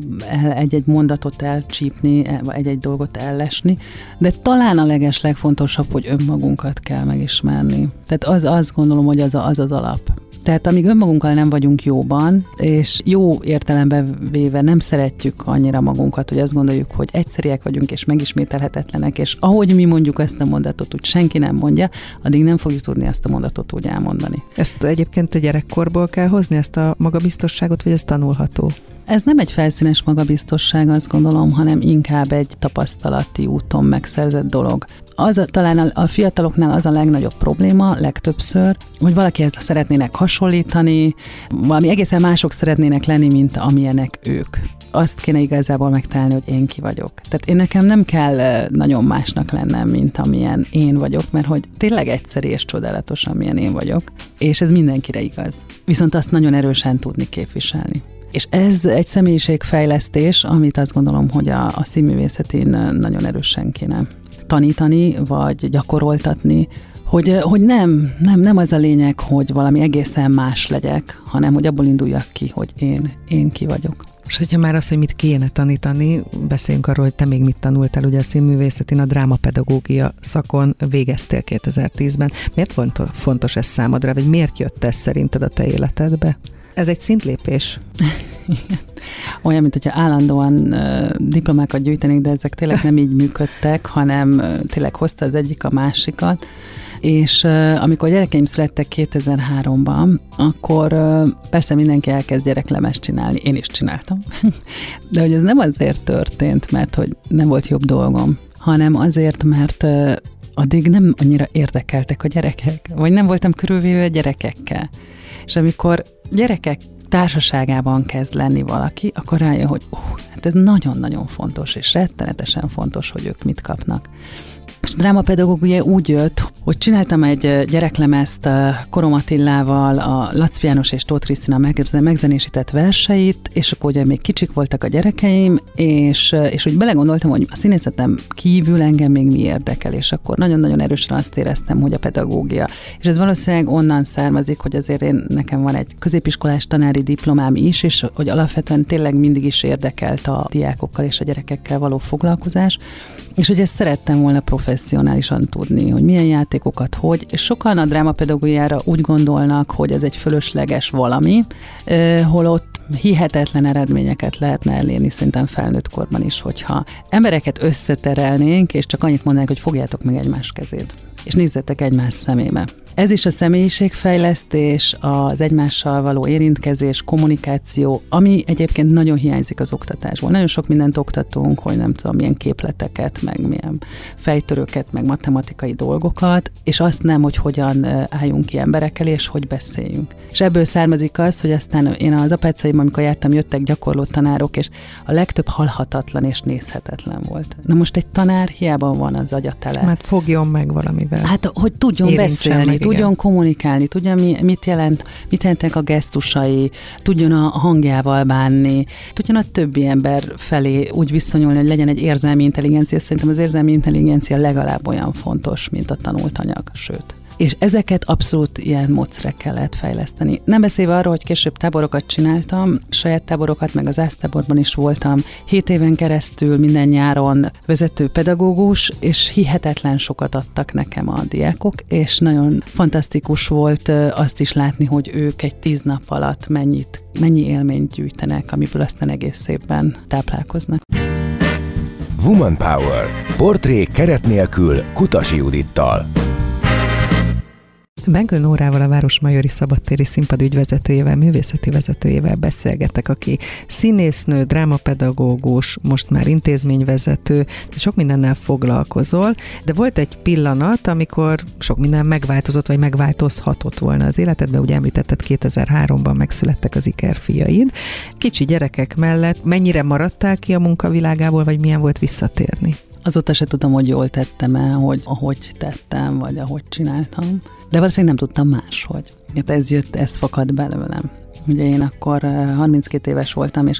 egy-egy mondatot elcsípni, e, egy-egy dolgot ellesni, de talán a leges legfontosabb, hogy önmagunkat kell megismerni. Tehát az azt gondolom, hogy az, az az alap. Tehát amíg önmagunkkal nem vagyunk jóban, és jó értelemben véve nem szeretjük annyira magunkat, hogy azt gondoljuk, hogy egyszeriek vagyunk és megismételhetetlenek, és ahogy mi mondjuk ezt a mondatot, úgy senki nem mondja, addig nem fogjuk tudni ezt a mondatot úgy elmondani. Ezt egyébként a gyerekkorból kell hozni, ezt a magabiztosságot, vagy ez tanulható? Ez nem egy felszínes magabiztosság, azt gondolom, hanem inkább egy tapasztalati úton megszerzett dolog. Az a, talán a, a fiataloknál az a legnagyobb probléma, legtöbbször, hogy valakihez szeretnének hasonlítani, valami egészen mások szeretnének lenni, mint amilyenek ők. Azt kéne igazából megtalálni, hogy én ki vagyok. Tehát én nekem nem kell nagyon másnak lennem, mint amilyen én vagyok, mert hogy tényleg egyszerű és csodálatos, amilyen én vagyok, és ez mindenkire igaz. Viszont azt nagyon erősen tudni képviselni. És ez egy személyiségfejlesztés, amit azt gondolom, hogy a, a színművészetén nagyon erősen kéne tanítani, vagy gyakoroltatni, hogy, hogy nem, nem, nem az a lényeg, hogy valami egészen más legyek, hanem hogy abból induljak ki, hogy én, én ki vagyok. És hogyha már az, hogy mit kéne tanítani, beszéljünk arról, hogy te még mit tanultál, ugye a színművészetén a drámapedagógia szakon végeztél 2010-ben. Miért fontos ez számodra, vagy miért jött ez szerinted a te életedbe? Ez egy szintlépés. Olyan, mint hogyha állandóan uh, diplomákat gyűjtenék, de ezek tényleg nem így működtek, hanem uh, tényleg hozta az egyik a másikat. És uh, amikor a gyerekeim születtek 2003-ban, akkor uh, persze mindenki elkezd gyereklemest csinálni, én is csináltam. De hogy ez nem azért történt, mert hogy nem volt jobb dolgom, hanem azért, mert uh, addig nem annyira érdekeltek a gyerekek, vagy nem voltam körülvéve a gyerekekkel. És amikor gyerekek társaságában kezd lenni valaki, akkor rájön, hogy uh, hát ez nagyon-nagyon fontos, és rettenetesen fontos, hogy ők mit kapnak. És drámapedagógia úgy jött, hogy csináltam egy gyereklemezt Korom Attillával, a Laci János és Tóth Krisztina megzenésített verseit, és akkor ugye még kicsik voltak a gyerekeim, és, és úgy belegondoltam, hogy a színészetem kívül engem még mi érdekel, és akkor nagyon-nagyon erősen azt éreztem, hogy a pedagógia. És ez valószínűleg onnan származik, hogy azért én, nekem van egy középiskolás tanári diplomám is, és hogy alapvetően tényleg mindig is érdekelt a diákokkal és a gyerekekkel való foglalkozás, és hogy ezt szerettem volna professzionálisan tudni, hogy milyen játékokat hogy, sokan a drámapedagógiára úgy gondolnak, hogy ez egy fölösleges valami, holott hihetetlen eredményeket lehetne elérni szerintem felnőtt korban is, hogyha embereket összeterelnénk, és csak annyit mondanánk, hogy fogjátok meg egymás kezét, és nézzetek egymás szemébe. Ez is a személyiségfejlesztés, az egymással való érintkezés, kommunikáció, ami egyébként nagyon hiányzik az oktatásból. Nagyon sok mindent oktatunk, hogy nem tudom, milyen képleteket, meg milyen fejtörőket, meg matematikai dolgokat, és azt nem, hogy hogyan álljunk ki emberekkel, és hogy beszéljünk. És ebből származik az, hogy aztán én az apácaim, amikor jártam, jöttek gyakorló tanárok, és a legtöbb halhatatlan és nézhetetlen volt. Na most egy tanár hiába van az agyatele. Hát fogjon meg valamivel. Hát, hogy tudjon Érintsen beszélni, tudjon kommunikálni, tudja, mi, mit jelent, mit jelentenek a gesztusai, tudjon a hangjával bánni, tudjon a többi ember felé úgy viszonyulni, hogy legyen egy érzelmi intelligencia. Szerintem az érzelmi intelligencia legalább olyan fontos, mint a tanult anyag, sőt és ezeket abszolút ilyen módszerekkel lehet fejleszteni. Nem beszélve arról, hogy később táborokat csináltam, saját táborokat, meg az ásztáborban is voltam, hét éven keresztül minden nyáron vezető pedagógus, és hihetetlen sokat adtak nekem a diákok, és nagyon fantasztikus volt azt is látni, hogy ők egy tíz nap alatt mennyit, mennyi élményt gyűjtenek, amiből aztán egész évben táplálkoznak. Woman Power. Portré keret nélkül Kutasi Judittal. Bengő Nórával, a Városmajori Szabadtéri Színpad ügyvezetőjével, művészeti vezetőjével beszélgetek, aki színésznő, drámapedagógus, most már intézményvezető, sok mindennel foglalkozol, de volt egy pillanat, amikor sok minden megváltozott, vagy megváltozhatott volna az életedben, ugye említetted 2003-ban megszülettek az ikerfiaid. Kicsi gyerekek mellett mennyire maradtál ki a munkavilágából, vagy milyen volt visszatérni? Azóta se tudom, hogy jól tettem el, hogy ahogy tettem, vagy ahogy csináltam. De valószínűleg nem tudtam máshogy. Hát ez jött, ez fakad belőlem. Ugye én akkor 32 eh, éves voltam, és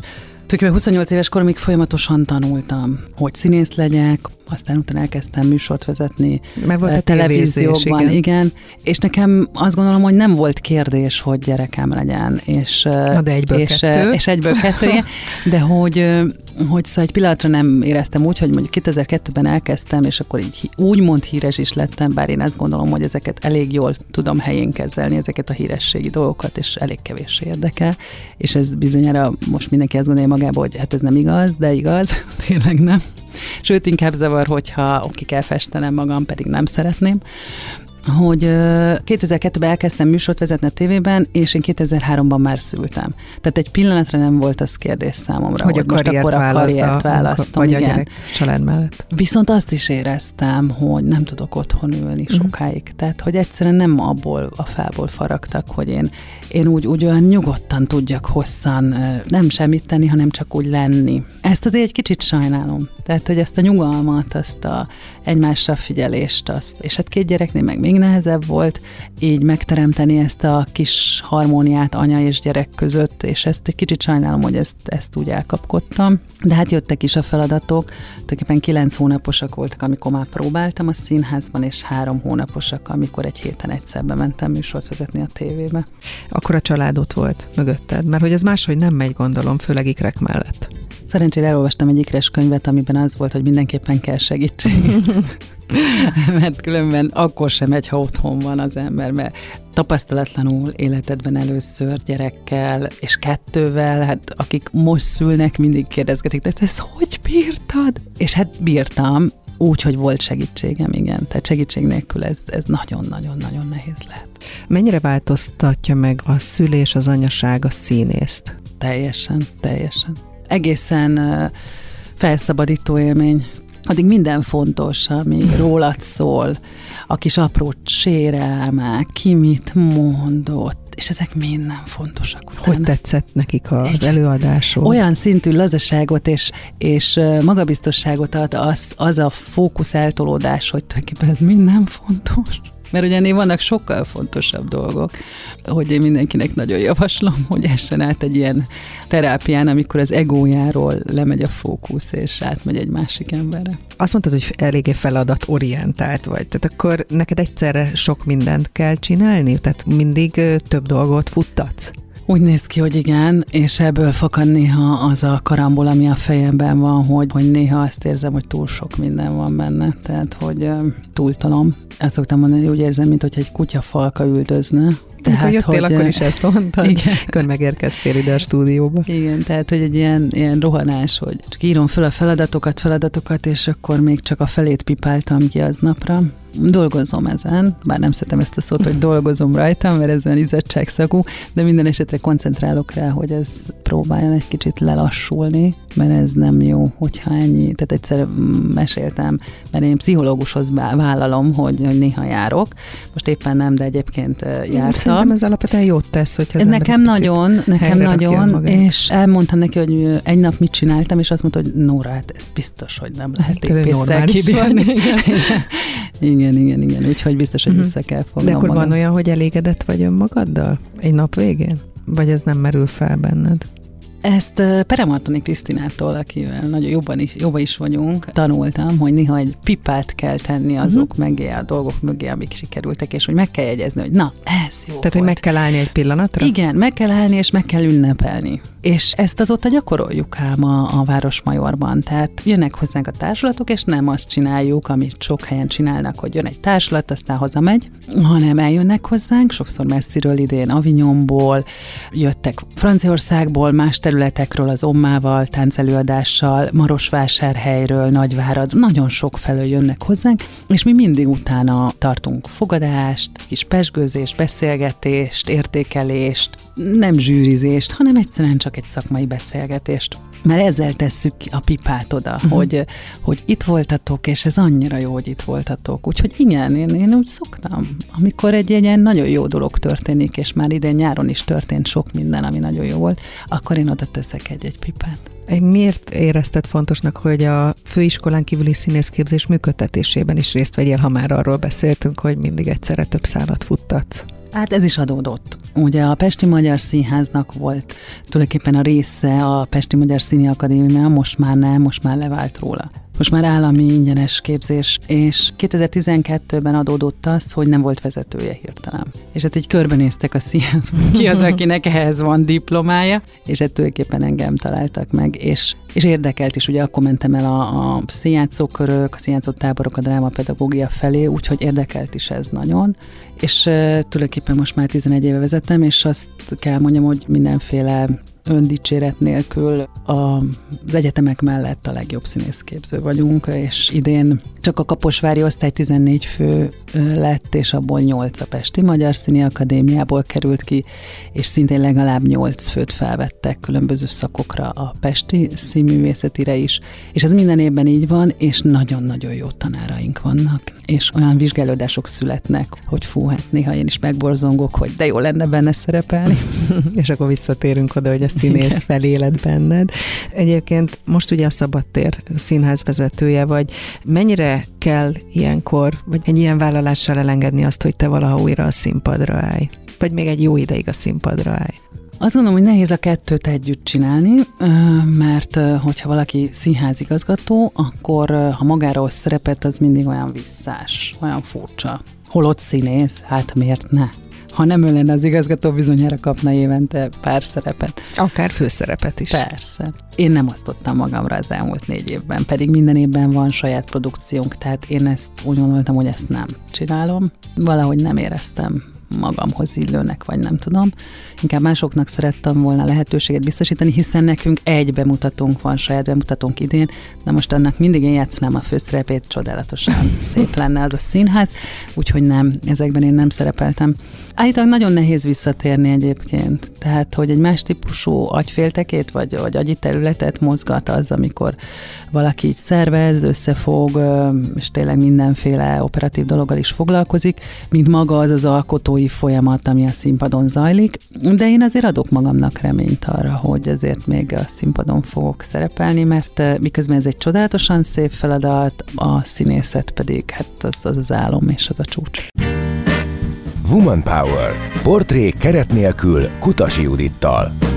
Tulajdonképpen 28 éves koromig folyamatosan tanultam, hogy színész legyek, aztán utána elkezdtem műsort vezetni Meg volt a televízióban, igen. igen. És nekem azt gondolom, hogy nem volt kérdés, hogy gyerekem legyen. És, Na de egyből és, kettő. És egyből kettő, de hogy, hogy szóval egy pillanatra nem éreztem úgy, hogy mondjuk 2002-ben elkezdtem, és akkor így úgymond híres is lettem, bár én azt gondolom, hogy ezeket elég jól tudom helyén kezelni, ezeket a hírességi dolgokat, és elég kevés érdekel, és ez bizonyára most mindenki azt gondolja magából, hogy hát ez nem igaz, de igaz, tényleg nem. Sőt, inkább zavar, hogyha ki kell festenem magam, pedig nem szeretném hogy 2002-ben elkezdtem műsort vezetni a tévében, és én 2003-ban már szültem. Tehát egy pillanatra nem volt az kérdés számomra, hogy, hogy a karriert, most akkor a karriert választom. Vagy igen. a gyerek család mellett. Viszont azt is éreztem, hogy nem tudok otthon ülni uh-huh. sokáig. Tehát, hogy egyszerűen nem abból a fából faragtak, hogy én, én úgy, úgy olyan nyugodtan tudjak hosszan nem semmit tenni, hanem csak úgy lenni. Ezt azért egy kicsit sajnálom. Tehát, hogy ezt a nyugalmat, azt a egymásra figyelést, azt, és hát két gyereknél meg még még nehezebb volt így megteremteni ezt a kis harmóniát anya és gyerek között, és ezt egy kicsit sajnálom, hogy ezt, ezt úgy elkapkodtam. De hát jöttek is a feladatok, tulajdonképpen kilenc hónaposak voltak, amikor már próbáltam a színházban, és három hónaposak, amikor egy héten egyszer bementem műsort vezetni a tévébe. Akkor a család ott volt mögötted, mert hogy ez máshogy nem megy, gondolom, főleg ikrek mellett. Szerencsére elolvastam egy ikres könyvet, amiben az volt, hogy mindenképpen kell segítség. mert különben akkor sem megy, ha otthon van az ember, mert tapasztalatlanul életedben először gyerekkel és kettővel, hát akik most szülnek, mindig kérdezgetik, de te ezt hogy bírtad? És hát bírtam, úgy, hogy volt segítségem, igen. Tehát segítség nélkül ez, ez nagyon-nagyon-nagyon nehéz lehet. Mennyire változtatja meg a szülés, az anyaság a színészt? Teljesen, teljesen. Egészen felszabadító élmény addig minden fontos, ami rólad szól, a kis apró sérelmek, ki mit mondott, és ezek mind nem fontosak. Utána. Hogy tetszett nekik az előadások? Olyan szintű lazaságot és, és magabiztosságot ad az, az a fókusz eltolódás, hogy tulajdonképpen ez mind nem fontos. Mert ugye ennél vannak sokkal fontosabb dolgok, hogy én mindenkinek nagyon javaslom, hogy essen át egy ilyen terápián, amikor az egójáról lemegy a fókusz, és átmegy egy másik emberre. Azt mondtad, hogy eléggé feladatorientált vagy, tehát akkor neked egyszerre sok mindent kell csinálni? Tehát mindig több dolgot futtatsz? Úgy néz ki, hogy igen, és ebből fakad néha az a karambol, ami a fejemben van, hogy, hogy néha azt érzem, hogy túl sok minden van benne, tehát hogy túltalom. Ezt szoktam mondani, hogy úgy érzem, mint hogy egy kutya falka üldözne, tehát, Amikor jöttél, hogy, akkor is ezt mondtad. Igen. Akkor megérkeztél ide a stúdióba. Igen, tehát, hogy egy ilyen, ilyen rohanás, hogy csak írom fel a feladatokat, feladatokat, és akkor még csak a felét pipáltam ki aznapra. Dolgozom ezen, bár nem szeretem ezt a szót, hogy dolgozom rajtam, mert ez olyan izzadságszagú, de minden esetre koncentrálok rá, hogy ez próbáljon egy kicsit lelassulni, mert ez nem jó, hogyha ennyi. Tehát egyszer meséltem, mert én pszichológushoz vállalom, hogy, hogy néha járok. Most éppen nem, de egyébként jártam. Szerintem ez alapvetően jót tesz, hogyha ez Nekem nagyon, nekem nagyon, és elmondtam neki, hogy egy nap mit csináltam, és azt mondta, hogy Nóra, hát ez biztos, hogy nem lehet épésszel kibírni. Igen, igen, igen. Úgyhogy biztos, hogy uh-huh. vissza kell fognom De akkor magam. van olyan, hogy elégedett vagy önmagaddal egy nap végén? Vagy ez nem merül fel benned? Ezt Peremartoni Krisztinától, akivel nagyon jobban is, jobban is vagyunk, tanultam, hogy néha egy pipát kell tenni azok uh-huh. mögé, a dolgok mögé, amik sikerültek, és hogy meg kell jegyezni, hogy na, ez jó Tehát, volt. hogy meg kell állni egy pillanatra? Igen, meg kell állni, és meg kell ünnepelni. És ezt azóta gyakoroljuk ám a, a Városmajorban. Tehát jönnek hozzánk a társulatok, és nem azt csináljuk, amit sok helyen csinálnak, hogy jön egy társulat, aztán hazamegy, hanem eljönnek hozzánk, sokszor messziről idén, Avignonból, jöttek Franciaországból, más területekről, az Ommával, táncelőadással, Marosvásárhelyről, Nagyvárad, nagyon sok felől jönnek hozzánk, és mi mindig utána tartunk fogadást, kis pesgőzést, beszélgetést, értékelést, nem zsűrizést, hanem egyszerűen csak egy szakmai beszélgetést. Mert ezzel tesszük a pipát oda, uh-huh. hogy, hogy itt voltatok, és ez annyira jó, hogy itt voltatok. Úgyhogy igen, én, én úgy szoktam. Amikor egy ilyen nagyon jó dolog történik, és már idén nyáron is történt sok minden, ami nagyon jó volt, akkor én oda teszek egy-egy pipát. Miért érezted fontosnak, hogy a főiskolán kívüli színészképzés működtetésében is részt vegyél, ha már arról beszéltünk, hogy mindig egyszerre több szállat futtatsz? Hát ez is adódott. Ugye a Pesti Magyar Színháznak volt tulajdonképpen a része a Pesti Magyar Színi Akadémia, most már nem, most már levált róla most már állami ingyenes képzés, és 2012-ben adódott az, hogy nem volt vezetője hirtelen. És hát így körbenéztek a színházban, ki az, akinek ehhez van diplomája, és ettől tulajdonképpen engem találtak meg, és, és érdekelt is, ugye akkor mentem el a, a színjátszókörök, a színjátszó táborok, a drámapedagógia felé, úgyhogy érdekelt is ez nagyon, és uh, tulajdonképpen most már 11 éve vezetem, és azt kell mondjam, hogy mindenféle öndicséret nélkül az egyetemek mellett a legjobb színészképző vagyunk, és idén csak a Kaposvári osztály 14 fő lett, és abból 8 a Pesti Magyar Színi Akadémiából került ki, és szintén legalább 8 főt felvettek különböző szakokra a Pesti színművészetire is, és ez minden évben így van, és nagyon-nagyon jó tanáraink vannak, és olyan vizsgálódások születnek, hogy fú, hát néha én is megborzongok, hogy de jó lenne benne szerepelni. és akkor visszatérünk oda, hogy ezt színész Igen. feléled benned. Egyébként most ugye a Szabadtér színház vezetője vagy. Mennyire kell ilyenkor, vagy egy ilyen vállalással elengedni azt, hogy te valaha újra a színpadra állj? Vagy még egy jó ideig a színpadra állj? Azt gondolom, hogy nehéz a kettőt együtt csinálni, mert hogyha valaki színházigazgató, akkor ha magáról szerepet, az mindig olyan visszás, olyan furcsa. Holott színész, hát miért ne? Ha nem ő lenne az igazgató, bizonyára kapna évente pár szerepet. Akár főszerepet is. Persze. Én nem osztottam magamra az elmúlt négy évben, pedig minden évben van saját produkciónk, tehát én ezt úgy gondoltam, hogy ezt nem csinálom. Valahogy nem éreztem magamhoz illőnek, vagy nem tudom. Inkább másoknak szerettem volna lehetőséget biztosítani, hiszen nekünk egy bemutatónk van, saját bemutatónk idén, de most annak mindig én játszanám a főszerepét, csodálatosan szép lenne az a színház, úgyhogy nem, ezekben én nem szerepeltem. Állítólag nagyon nehéz visszatérni egyébként, tehát hogy egy más típusú agyféltekét, vagy, vagy agyi területet mozgat az, amikor valaki így szervez, összefog, és tényleg mindenféle operatív dologgal is foglalkozik, mint maga az az alkotói folyamat, ami a színpadon zajlik, de én azért adok magamnak reményt arra, hogy azért még a színpadon fogok szerepelni, mert miközben ez egy csodálatosan szép feladat, a színészet pedig hát az az, az álom és az a csúcs. Woman Power. Portré keret nélkül Kutasi Judittal.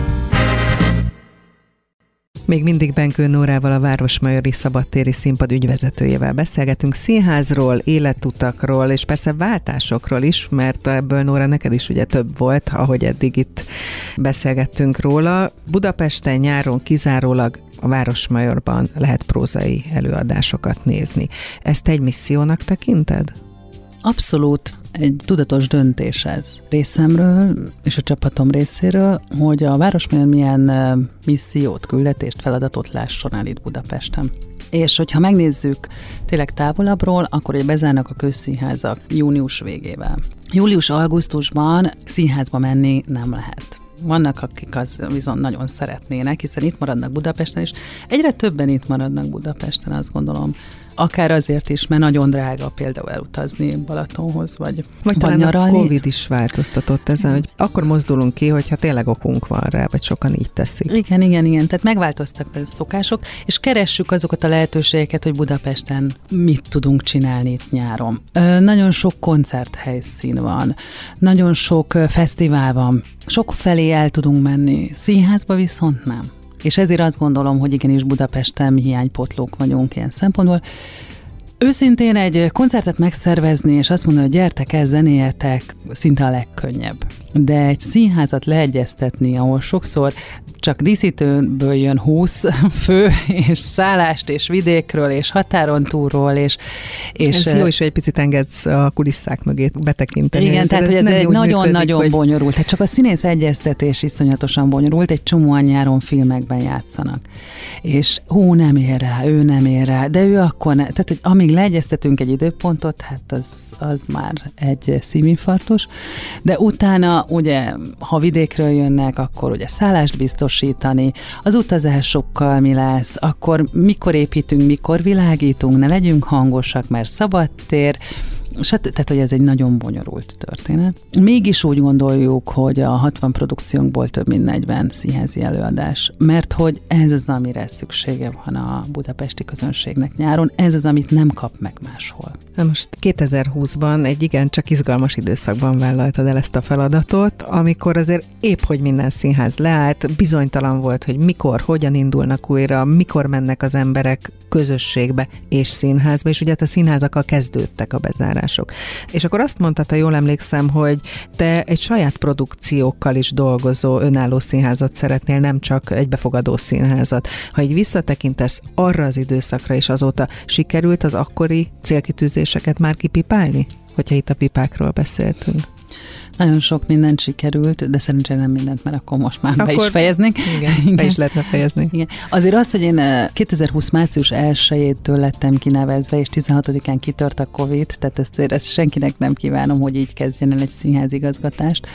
Még mindig Benkő Nórával, a Városmajori Szabadtéri Színpad ügyvezetőjével beszélgetünk színházról, életutakról, és persze váltásokról is, mert ebből Nóra neked is ugye több volt, ahogy eddig itt beszélgettünk róla. Budapesten nyáron kizárólag a Városmajorban lehet prózai előadásokat nézni. Ezt egy missziónak tekinted? Abszolút egy tudatos döntés ez részemről és a csapatom részéről, hogy a Városmajor milyen missziót, küldetést, feladatot lásson el itt Budapesten. És hogyha megnézzük tényleg távolabbról, akkor hogy bezárnak a közszínházak június végével. Július-augusztusban színházba menni nem lehet vannak, akik az viszont nagyon szeretnének, hiszen itt maradnak Budapesten, és egyre többen itt maradnak Budapesten, azt gondolom. Akár azért is, mert nagyon drága például elutazni Balatonhoz, vagy Vagy talán nyaralni. a Covid is változtatott ezen, hogy akkor mozdulunk ki, hogyha tényleg okunk van rá, vagy sokan így teszik. Igen, igen, igen. Tehát megváltoztak a szokások, és keressük azokat a lehetőségeket, hogy Budapesten mit tudunk csinálni itt nyáron. Ö, nagyon sok koncerthelyszín van, nagyon sok fesztivál van, sok felé el tudunk menni, színházba viszont nem. És ezért azt gondolom, hogy igenis Budapesten hiánypotlók vagyunk ilyen szempontból. Őszintén egy koncertet megszervezni, és azt mondani, hogy gyertek el, zenéjetek, szinte a legkönnyebb. De egy színházat leegyeztetni, ahol sokszor csak díszítőből jön 20 fő, és szállást, és vidékről, és határon túlról, és... és ez jó is, hogy egy picit engedsz a kulisszák mögé betekinteni. Igen, ez, tehát ez, ez egy nagyon-nagyon hogy... bonyolult. Hát csak a színész egyeztetés iszonyatosan bonyolult, egy csomóan nyáron filmekben játszanak. És hú, nem ér rá, ő nem ér rá, de ő akkor ne, tehát hogy amíg leegyeztetünk egy időpontot, hát az, az már egy szívinfarktus, de utána ugye, ha vidékről jönnek, akkor ugye szállást biztos biztosítani, az utazásokkal mi lesz, akkor mikor építünk, mikor világítunk, ne legyünk hangosak, mert szabad tér, Sőt, tehát, hogy ez egy nagyon bonyolult történet. Mégis úgy gondoljuk, hogy a 60 produkciónkból több mint 40 színházi előadás, mert hogy ez az, amire szüksége van a budapesti közönségnek nyáron, ez az, amit nem kap meg máshol. Na most 2020-ban egy igen csak izgalmas időszakban vállaltad el ezt a feladatot, amikor azért épp, hogy minden színház leállt, bizonytalan volt, hogy mikor, hogyan indulnak újra, mikor mennek az emberek közösségbe és színházba, és ugye a színházakkal kezdődtek a bezárás források. És akkor azt mondtad, ha jól emlékszem, hogy te egy saját produkciókkal is dolgozó önálló színházat szeretnél, nem csak egy befogadó színházat. Ha így visszatekintesz arra az időszakra, és azóta sikerült az akkori célkitűzéseket már kipipálni? Hogyha itt a pipákról beszéltünk. Nagyon sok mindent sikerült, de szerencsére nem mindent, mert akkor most már akkor be is fejeznék. Igen, igen, be is lehetne fejezni. Igen. Azért az, hogy én 2020 március 1-től lettem kinevezve, és 16-án kitört a Covid, tehát ezt, ezt senkinek nem kívánom, hogy így kezdjen el egy színházigazgatást.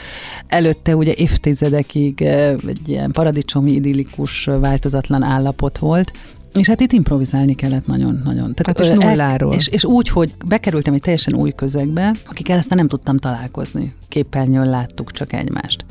Előtte ugye évtizedekig egy ilyen paradicsomi idillikus, változatlan állapot volt, és hát itt improvizálni kellett nagyon-nagyon. Tehát hát és nulláról. És, és úgy, hogy bekerültem egy teljesen új közegbe, akikkel aztán nem tudtam találkozni. Képernyőn láttuk csak egymást.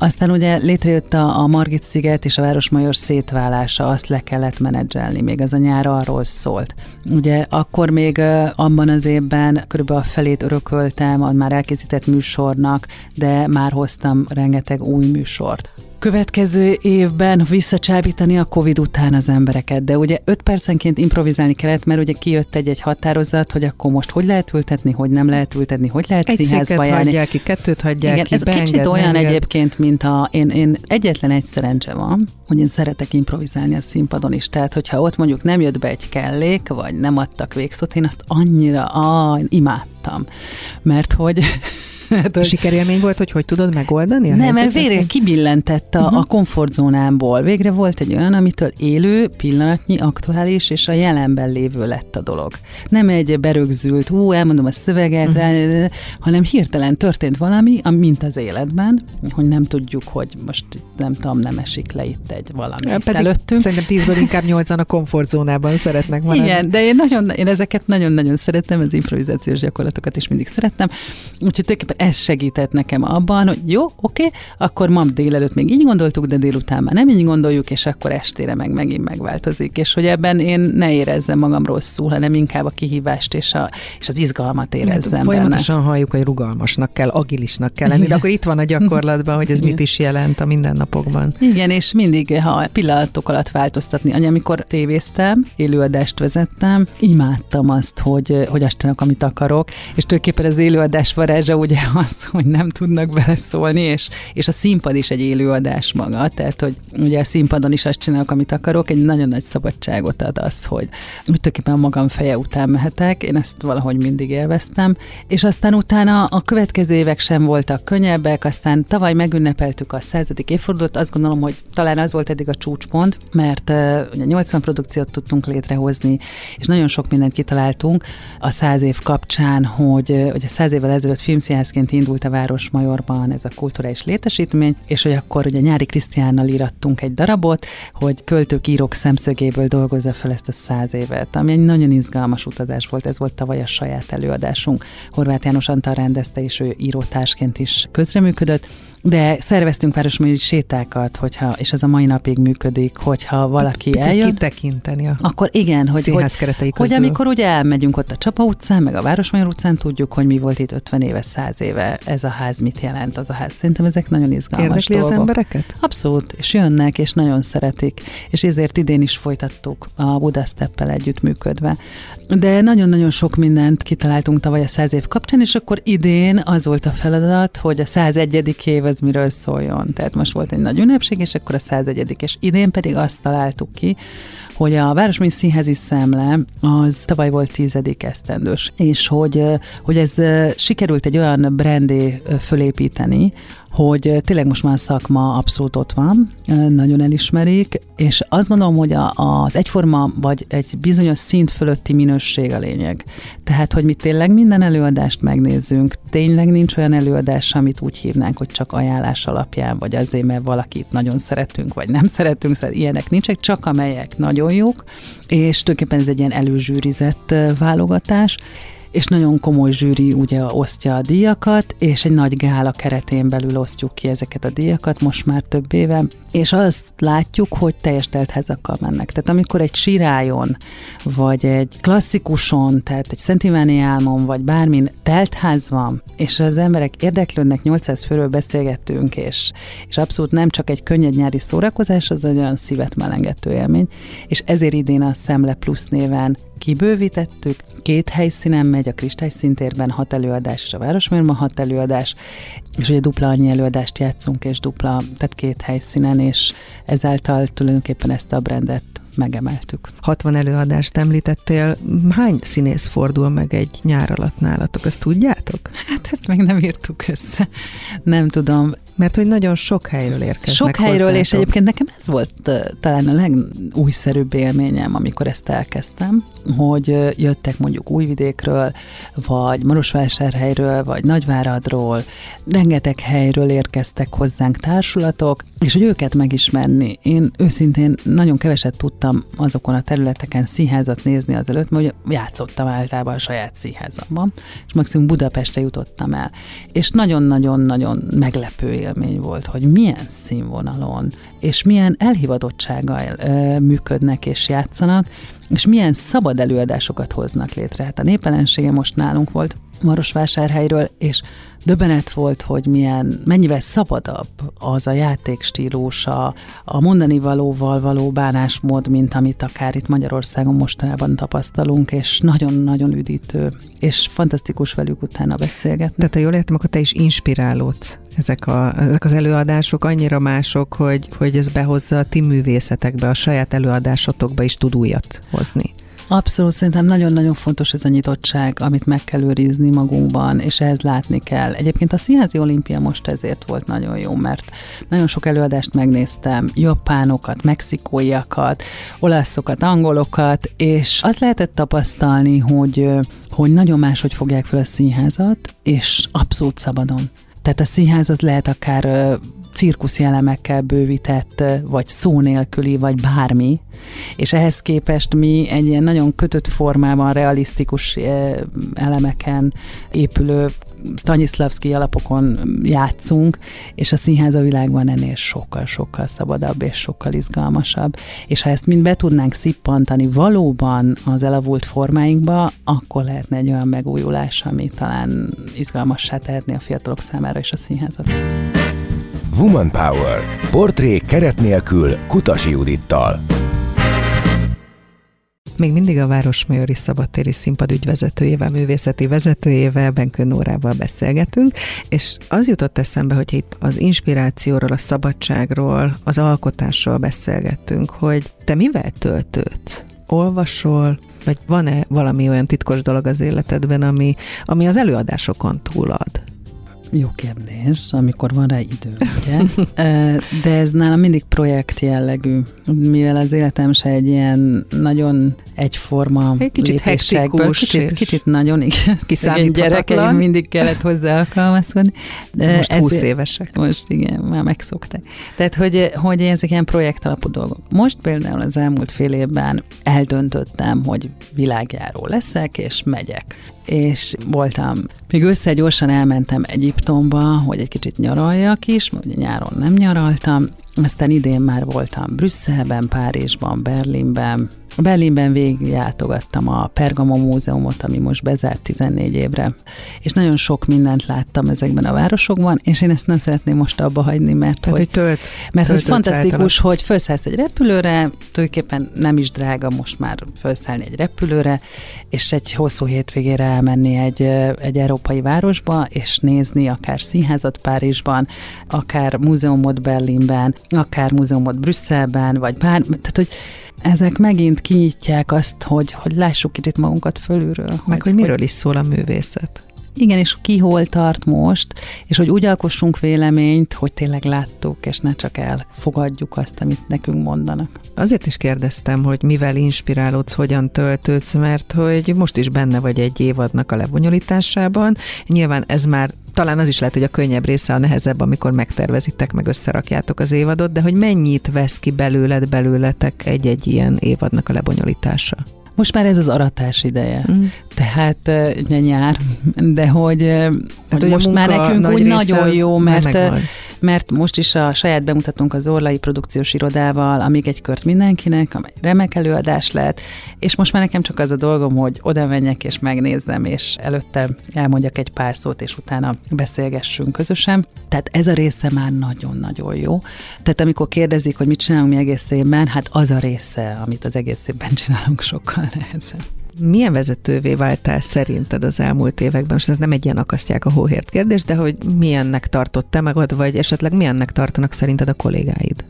Aztán ugye létrejött a, a Margit sziget és a Városmajor szétválása, azt le kellett menedzselni, még ez a nyár arról szólt. Ugye akkor még abban az évben körülbelül a felét örököltem a már elkészített műsornak, de már hoztam rengeteg új műsort következő évben visszacsábítani a Covid után az embereket. De ugye öt percenként improvizálni kellett, mert ugye kijött egy-egy határozat, hogy akkor most hogy lehet ültetni, hogy nem lehet ültetni, hogy lehet egy színházba járni. hagyják ki, kettőt hagyják Igen, ki, ez beenged, kicsit olyan enged. egyébként, mint a, én, én egyetlen egy szerencse van, hogy én szeretek improvizálni a színpadon is. Tehát, hogyha ott mondjuk nem jött be egy kellék, vagy nem adtak végszót, én azt annyira ah, imádtam. Mert hogy Hát. Sikerélmény volt, hogy hogy tudod megoldani Nem, mert végre kibillentett a, uh-huh. a komfortzónámból. Végre volt egy olyan, amitől élő, pillanatnyi, aktuális, és a jelenben lévő lett a dolog. Nem egy berögzült, ú, elmondom a szöveget, uh-huh. hanem hirtelen történt valami, mint az életben, hogy nem tudjuk, hogy most nem tudom, nem esik le itt egy valami ja, Pedig előttünk. Szerintem tízből inkább nyolcan a komfortzónában szeretnek maradni. Igen, de én, nagyon, én ezeket nagyon-nagyon szeretem, az improvizációs gyakorlatokat is mindig szerettem. Úgyhogy tulajdonképpen ez segített nekem abban, hogy jó, oké, akkor ma délelőtt még így gondoltuk, de délután már nem így gondoljuk, és akkor estére meg megint megváltozik. És hogy ebben én ne érezzem magam rosszul, hanem inkább a kihívást és, a, és az izgalmat érezzem hát, Folyamatosan benne. halljuk, hogy rugalmasnak kell, agilisnak kell lenni, de akkor itt van a gyakorlatban, hogy ez Igen. mit is jelent a mindennapokban. Igen, és mindig, ha pillanatok alatt változtatni. Anya, amikor tévéztem, élőadást vezettem, imádtam azt, hogy, hogy azt csinálok, amit akarok, és tulajdonképpen az élőadás varázsa ugye az, hogy nem tudnak beleszólni, és, és a színpad is egy élőadás maga, tehát hogy ugye a színpadon is azt csinálok, amit akarok, egy nagyon nagy szabadságot ad az, hogy tulajdonképpen magam feje után mehetek, én ezt valahogy mindig élveztem, és aztán utána a következő évek sem voltak könnyebbek, aztán tavaly megünnepeltük a századik évfordulót, azt gondolom, hogy talán az volt eddig a csúcspont, mert uh, 80 produkciót tudtunk létrehozni, és nagyon sok mindent kitaláltunk a száz év kapcsán, hogy, hogy a száz évvel ezelőtt filmszínházként indult a Városmajorban ez a kulturális létesítmény, és hogy akkor ugye Nyári Krisztiánnal írattunk egy darabot, hogy költők, írók szemszögéből dolgozza fel ezt a száz évet, ami egy nagyon izgalmas utazás volt, ez volt tavaly a saját előadásunk. Horváth János Antal rendezte, és ő írótársként is közreműködött, de szerveztünk városmai sétákat, hogyha, és ez a mai napig működik, hogyha valaki Picit eljön. kitekinteni a akkor igen, hogy, hogy, keretei hogy amikor ugye elmegyünk ott a Csapa utcán, meg a Városmajor utcán, tudjuk, hogy mi volt itt 50 éve, 100 éve, ez a ház mit jelent, az a ház. Szerintem ezek nagyon izgalmas Érdekli dolgok. az embereket? Abszolút, és jönnek, és nagyon szeretik, és ezért idén is folytattuk a Budasteppel együttműködve. De nagyon-nagyon sok mindent kitaláltunk tavaly a 100 év kapcsán, és akkor idén az volt a feladat, hogy a 101. év az miről szóljon. Tehát most volt egy nagy ünnepség, és akkor a 101. és idén pedig azt találtuk ki, hogy a Városmény Színházi Szemle az tavaly volt tizedik esztendős, és hogy, hogy ez sikerült egy olyan brandé fölépíteni, hogy tényleg most már szakma abszolút ott van, nagyon elismerik, és azt gondolom, hogy az egyforma vagy egy bizonyos szint fölötti minőség a lényeg. Tehát, hogy mi tényleg minden előadást megnézzünk, tényleg nincs olyan előadás, amit úgy hívnánk, hogy csak ajánlás alapján, vagy azért, mert valakit nagyon szeretünk, vagy nem szeretünk, szóval ilyenek nincsenek, csak amelyek nagyon jók, és tulajdonképpen ez egy ilyen előzsűrizett válogatás, és nagyon komoly zsűri ugye osztja a díjakat, és egy nagy gála keretén belül osztjuk ki ezeket a díjakat most már több éve, és azt látjuk, hogy teljes teltházakkal mennek. Tehát amikor egy sirájon, vagy egy klasszikuson, tehát egy Szent Iváni álmon, vagy bármin teltház van, és az emberek érdeklődnek, 800 főről beszélgettünk, és, és abszolút nem csak egy könnyed nyári szórakozás, az egy olyan szívet melengető élmény, és ezért idén a Szemle Plus néven kibővítettük, két helyszínen megy, a Kristályszintérben hat előadás, és a Városmérma hat előadás, és ugye dupla annyi előadást játszunk, és dupla, tehát két helyszínen, és ezáltal tulajdonképpen ezt a brandet megemeltük. 60 előadást említettél, hány színész fordul meg egy nyár alatt nálatok, ezt tudjátok? Hát ezt még nem írtuk össze. Nem tudom. Mert hogy nagyon sok helyről érkeznek Sok helyről, hozzátok. és egyébként nekem ez volt talán a legújszerűbb élményem, amikor ezt elkezdtem, hogy jöttek mondjuk Újvidékről, vagy Marosvásárhelyről, vagy Nagyváradról, rengeteg helyről érkeztek hozzánk társulatok, és hogy őket megismerni. Én őszintén nagyon keveset tudtam azokon a területeken színházat nézni azelőtt, mert ugye játszottam általában a saját színházamban, és maximum Budapestre jutottam el. És nagyon-nagyon-nagyon meglepő élmény volt, hogy milyen színvonalon, és milyen elhivatottsággal ö, működnek és játszanak, és milyen szabad előadásokat hoznak létre. Hát a népelensége most nálunk volt, Marosvásárhelyről, és döbbenet volt, hogy milyen, mennyivel szabadabb az a játékstílus, a, mondani valóval való bánásmód, mint amit akár itt Magyarországon mostanában tapasztalunk, és nagyon-nagyon üdítő, és fantasztikus velük utána beszélgetni. De te jól értem, akkor te is inspirálódsz ezek, a, ezek az előadások annyira mások, hogy, hogy ez behozza a ti művészetekbe, a saját előadásotokba is tud újat hozni. Abszolút, szerintem nagyon-nagyon fontos ez a nyitottság, amit meg kell őrizni magunkban, és ehhez látni kell. Egyébként a Színházi Olimpia most ezért volt nagyon jó, mert nagyon sok előadást megnéztem, japánokat, mexikóiakat, olaszokat, angolokat, és azt lehetett tapasztalni, hogy, hogy nagyon máshogy fogják fel a színházat, és abszolút szabadon. Tehát a színház az lehet akár cirkuszi elemekkel bővített, vagy szó nélküli, vagy bármi, és ehhez képest mi egy ilyen nagyon kötött formában, realisztikus elemeken épülő Stanislavski alapokon játszunk, és a színház a világban ennél sokkal-sokkal szabadabb és sokkal izgalmasabb. És ha ezt mind be tudnánk szippantani valóban az elavult formáinkba, akkor lehetne egy olyan megújulás, ami talán izgalmassá tehetné a fiatalok számára is a színházat. Woman Power. Portré keret nélkül Kutasi Judittal. Még mindig a Városmajori Szabadtéri Színpad ügyvezetőjével, művészeti vezetőjével, Benkő Nórával beszélgetünk, és az jutott eszembe, hogy itt az inspirációról, a szabadságról, az alkotásról beszélgettünk, hogy te mivel töltődsz? Olvasol, vagy van-e valami olyan titkos dolog az életedben, ami, ami az előadásokon túlad? Jó kérdés, amikor van rá idő, ugye? De ez nálam mindig projekt jellegű, mivel az életem se egy ilyen nagyon egyforma egy kicsit hektikus, kicsit, kicsit nagyon, igen, gyerekeim mindig kellett hozzá alkalmazkodni. De most 20 ez, évesek. Most igen, már megszokták. Tehát, hogy, hogy ezek ilyen projekt alapú dolgok. Most például az elmúlt fél évben eldöntöttem, hogy világjáró leszek, és megyek és voltam, még össze gyorsan elmentem Egyiptomba, hogy egy kicsit nyaraljak is, mert ugye nyáron nem nyaraltam, aztán idén már voltam Brüsszelben, Párizsban, Berlinben, Berlinben végigjátogattam a Pergamo Múzeumot, ami most bezárt 14 évre, és nagyon sok mindent láttam ezekben a városokban, és én ezt nem szeretném most abba hagyni, mert Tehát, hogy, tölt, mert hogy fantasztikus, általán. hogy felszállsz egy repülőre, tulajdonképpen nem is drága most már felszállni egy repülőre, és egy hosszú hétvégére elmenni egy, egy európai városba, és nézni akár színházat Párizsban, akár múzeumot Berlinben, akár múzeumot Brüsszelben, vagy bár, tehát hogy ezek megint kinyitják azt, hogy, hogy lássuk kicsit magunkat fölülről. Meg hogy, hogy miről hogy, is szól a művészet. Igen, és ki hol tart most, és hogy úgy alkossunk véleményt, hogy tényleg láttuk, és ne csak elfogadjuk azt, amit nekünk mondanak. Azért is kérdeztem, hogy mivel inspirálódsz, hogyan töltődsz, mert hogy most is benne vagy egy évadnak a lebonyolításában. Nyilván ez már talán az is lehet, hogy a könnyebb része a nehezebb, amikor megtervezitek, meg összerakjátok az évadot, de hogy mennyit vesz ki belőled, belőletek egy-egy ilyen évadnak a lebonyolítása? Most már ez az aratás ideje. Mm. Tehát ugye nyár, de hogy, hát, hogy most már nekünk úgy nagyon jó, mert, mert most is a saját bemutatunk az Orlai Produkciós Irodával, amíg egy kört mindenkinek, amely remek előadás lett, és most már nekem csak az a dolgom, hogy oda menjek és megnézzem, és előtte elmondjak egy pár szót, és utána beszélgessünk közösen. Tehát ez a része már nagyon-nagyon jó. Tehát amikor kérdezik, hogy mit csinálunk mi egész évben, hát az a része, amit az egész évben csinálunk, sokkal nehezebb. Milyen vezetővé váltál szerinted az elmúlt években? Most ez nem egy ilyen akasztják a hóhért kérdés, de hogy milyennek tartott te magad, vagy esetleg milyennek tartanak szerinted a kollégáid?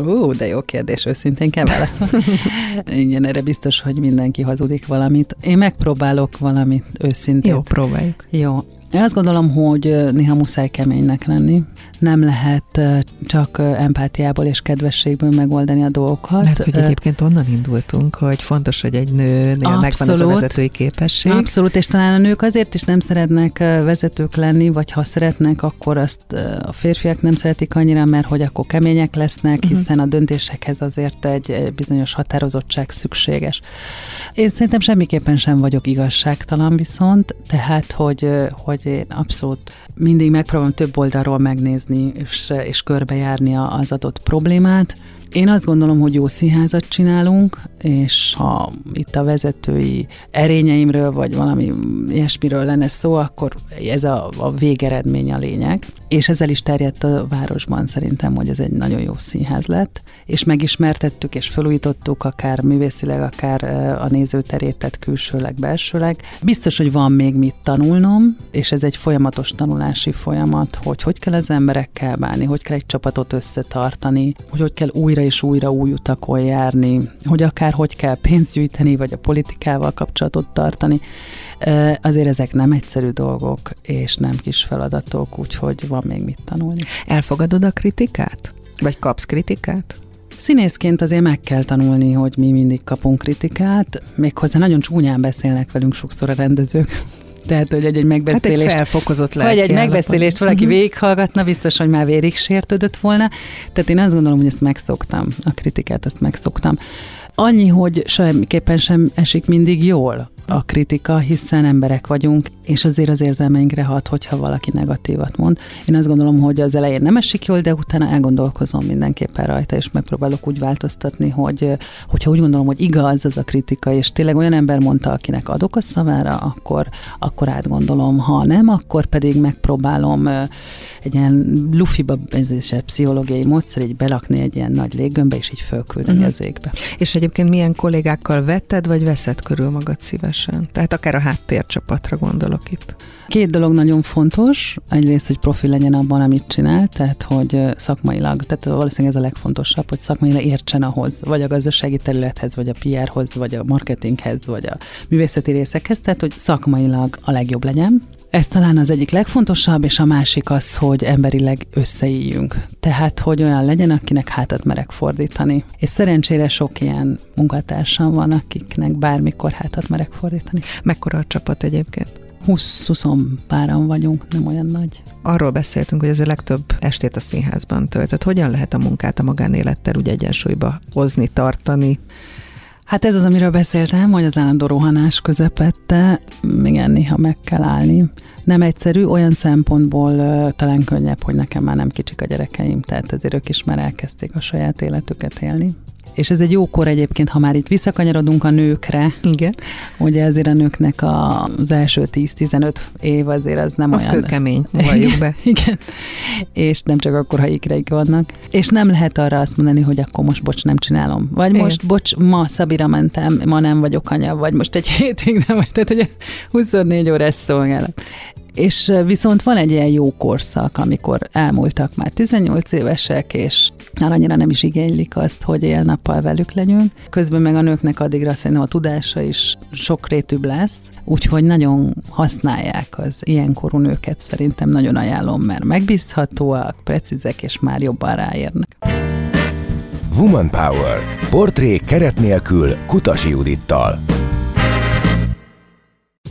Ó, de jó kérdés, őszintén kell válaszolni. Igen, erre biztos, hogy mindenki hazudik valamit. Én megpróbálok valamit őszintén. Jó, próbáljuk. Jó. Én azt gondolom, hogy néha muszáj keménynek lenni. Nem lehet csak empátiából és kedvességből megoldani a dolgokat. Mert hogy egyébként onnan indultunk, hogy fontos, hogy egy nőnél Abszolút. megvan az a vezetői képesség. Abszolút, és talán a nők azért is nem szeretnek vezetők lenni, vagy ha szeretnek, akkor azt a férfiak nem szeretik annyira, mert hogy akkor kemények lesznek, uh-huh. hiszen a döntésekhez azért egy bizonyos határozottság szükséges. Én szerintem semmiképpen sem vagyok igazságtalan viszont, tehát, hogy, hogy én abszolút mindig megpróbálom több oldalról megnézni és, és körbejárni az adott problémát, én azt gondolom, hogy jó színházat csinálunk, és ha itt a vezetői erényeimről, vagy valami ilyesmiről lenne szó, akkor ez a, a végeredmény a lényeg. És ezzel is terjedt a városban szerintem, hogy ez egy nagyon jó színház lett, és megismertettük és felújítottuk akár művészileg, akár a nézőterét, tehát külsőleg, belsőleg. Biztos, hogy van még mit tanulnom, és ez egy folyamatos tanulási folyamat, hogy hogy kell az emberekkel bánni, hogy kell egy csapatot összetartani, hogy hogy kell újra és újra új utakon járni, hogy akár hogy kell pénzt gyűjteni, vagy a politikával kapcsolatot tartani. Azért ezek nem egyszerű dolgok, és nem kis feladatok, úgyhogy van még mit tanulni. Elfogadod a kritikát? Vagy kapsz kritikát? Színészként azért meg kell tanulni, hogy mi mindig kapunk kritikát, méghozzá nagyon csúnyán beszélnek velünk sokszor a rendezők. Tehát, hogy egy, egy megbeszélést... Hát egy felfokozott Vagy egy megbeszélést valaki uh-huh. végighallgatna, biztos, hogy már vérig sértődött volna. Tehát én azt gondolom, hogy ezt megszoktam, a kritikát ezt megszoktam. Annyi, hogy semmiképpen sem esik mindig jól a kritika, hiszen emberek vagyunk, és azért az érzelmeinkre hat, hogyha valaki negatívat mond. Én azt gondolom, hogy az elején nem esik jól, de utána elgondolkozom mindenképpen rajta, és megpróbálok úgy változtatni, hogy hogyha úgy gondolom, hogy igaz az a kritika, és tényleg olyan ember mondta, akinek adok a szavára, akkor, akkor átgondolom. Ha nem, akkor pedig megpróbálom egy ilyen lufiba, ez is egy pszichológiai módszer, így belakni egy ilyen nagy léggömbbe, és így fölküldeni uh-huh. az égbe. És egyébként milyen kollégákkal vetted, vagy veszed körül magad szívesen? Tehát akár a háttércsapatra gondolok itt. Két dolog nagyon fontos. Egyrészt, hogy profi legyen abban, amit csinál, tehát hogy szakmailag, tehát valószínűleg ez a legfontosabb, hogy szakmailag értsen ahhoz, vagy a gazdasági területhez, vagy a PR-hoz, vagy a marketinghez, vagy a művészeti részekhez, tehát hogy szakmailag a legjobb legyen. Ez talán az egyik legfontosabb, és a másik az, hogy emberileg összeíjünk. Tehát, hogy olyan legyen, akinek hátat merek fordítani. És szerencsére sok ilyen munkatársam van, akiknek bármikor hátat merek fordítani. Mekkora a csapat egyébként? 20-20 páran vagyunk, nem olyan nagy. Arról beszéltünk, hogy ez a legtöbb estét a színházban töltött. Hogyan lehet a munkát a magánélettel úgy egyensúlyba hozni, tartani? Hát ez az, amiről beszéltem, hogy az állandó rohanás közepette, igen, néha meg kell állni. Nem egyszerű, olyan szempontból uh, talán könnyebb, hogy nekem már nem kicsik a gyerekeim, tehát azért ők is már elkezdték a saját életüket élni és ez egy jó kor egyébként, ha már itt visszakanyarodunk a nőkre. Igen. Ugye ezért a nőknek az első 10-15 év azért az nem az olyan... kemény, valljuk be. Igen. És nem csak akkor, ha ikreik vannak. És nem lehet arra azt mondani, hogy akkor most bocs, nem csinálom. Vagy Igen. most bocs, ma Szabira mentem, ma nem vagyok anya, vagy most egy hétig nem, tehát hogy 24 órás szolgálat. És viszont van egy ilyen jó korszak, amikor elmúltak már 18 évesek, és már annyira nem is igénylik azt, hogy él-nappal velük legyünk. Közben meg a nőknek addigra szerintem a tudása is sokrétűbb lesz, úgyhogy nagyon használják az ilyenkorú nőket, szerintem nagyon ajánlom, mert megbízhatóak, precízek, és már jobban ráérnek. Woman Power. Portrék keret nélkül Kutasi Judittal.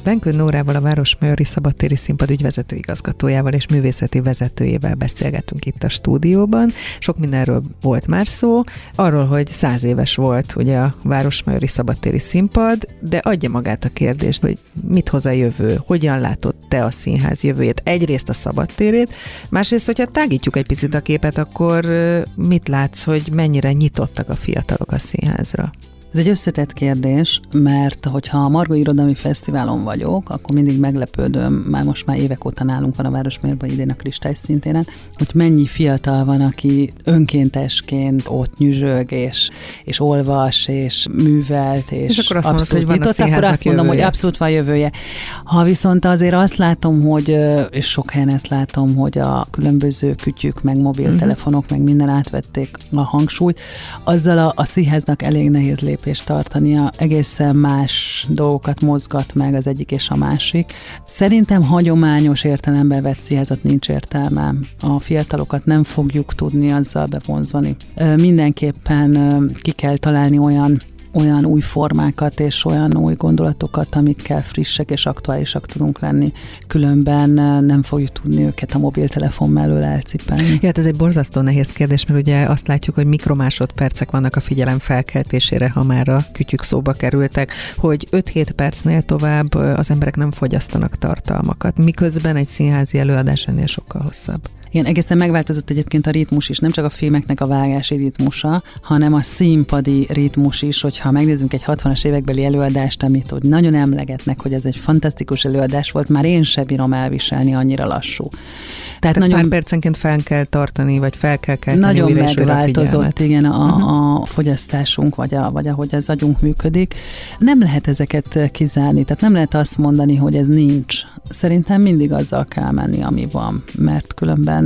Benkő Nórával, a Városmajori Szabadtéri Színpad ügyvezető igazgatójával és művészeti vezetőjével beszélgetünk itt a stúdióban. Sok mindenről volt már szó, arról, hogy száz éves volt ugye a Városmajori Szabadtéri Színpad, de adja magát a kérdést, hogy mit hoz a jövő, hogyan látod te a színház jövőjét, egyrészt a szabadtérét, másrészt, hogyha tágítjuk egy picit a képet, akkor mit látsz, hogy mennyire nyitottak a fiatalok a színházra? Ez egy összetett kérdés, mert hogyha a Margó Irodalmi Fesztiválon vagyok, akkor mindig meglepődöm, már most már évek óta nálunk van a Városmérben idén a Kristály szintéren, hogy mennyi fiatal van, aki önkéntesként ott nyüzsög, és, és olvas, és művelt, és, és akkor azt mondod, hogy van nyitott, akkor azt mondom, jövője. hogy abszolút van jövője. Ha viszont azért azt látom, hogy, és sok helyen ezt látom, hogy a különböző kütyük, meg mobiltelefonok, uh-huh. meg minden átvették a hangsúlyt, azzal a, a színháznak elég nehéz lép lépést tartania, egészen más dolgokat mozgat meg az egyik és a másik. Szerintem hagyományos értelemben vett színházat nincs értelme. A fiatalokat nem fogjuk tudni azzal bevonzani. Mindenképpen ki kell találni olyan olyan új formákat és olyan új gondolatokat, amikkel frissek és aktuálisak tudunk lenni. Különben nem fogjuk tudni őket a mobiltelefon mellől elcipelni. Ja, hát ez egy borzasztó nehéz kérdés, mert ugye azt látjuk, hogy mikromásodpercek vannak a figyelem felkeltésére, ha már a kütyük szóba kerültek, hogy 5-7 percnél tovább az emberek nem fogyasztanak tartalmakat, miközben egy színházi előadás ennél sokkal hosszabb. Igen, egészen megváltozott egyébként a ritmus is, nem csak a filmeknek a vágási ritmusa, hanem a színpadi ritmus is, hogyha megnézzünk egy 60-as évekbeli előadást, amit hogy nagyon emlegetnek, hogy ez egy fantasztikus előadás volt, már én sem bírom elviselni, annyira lassú. Tehát, Tehát nagyon, pár percenként fel kell tartani, vagy fel kell kelteni Nagyon megváltozott, a igen, a, uh-huh. a fogyasztásunk, vagy, a, vagy ahogy az agyunk működik. Nem lehet ezeket kizárni, tehát nem lehet azt mondani, hogy ez nincs. Szerintem mindig azzal kell menni, ami van, mert különben,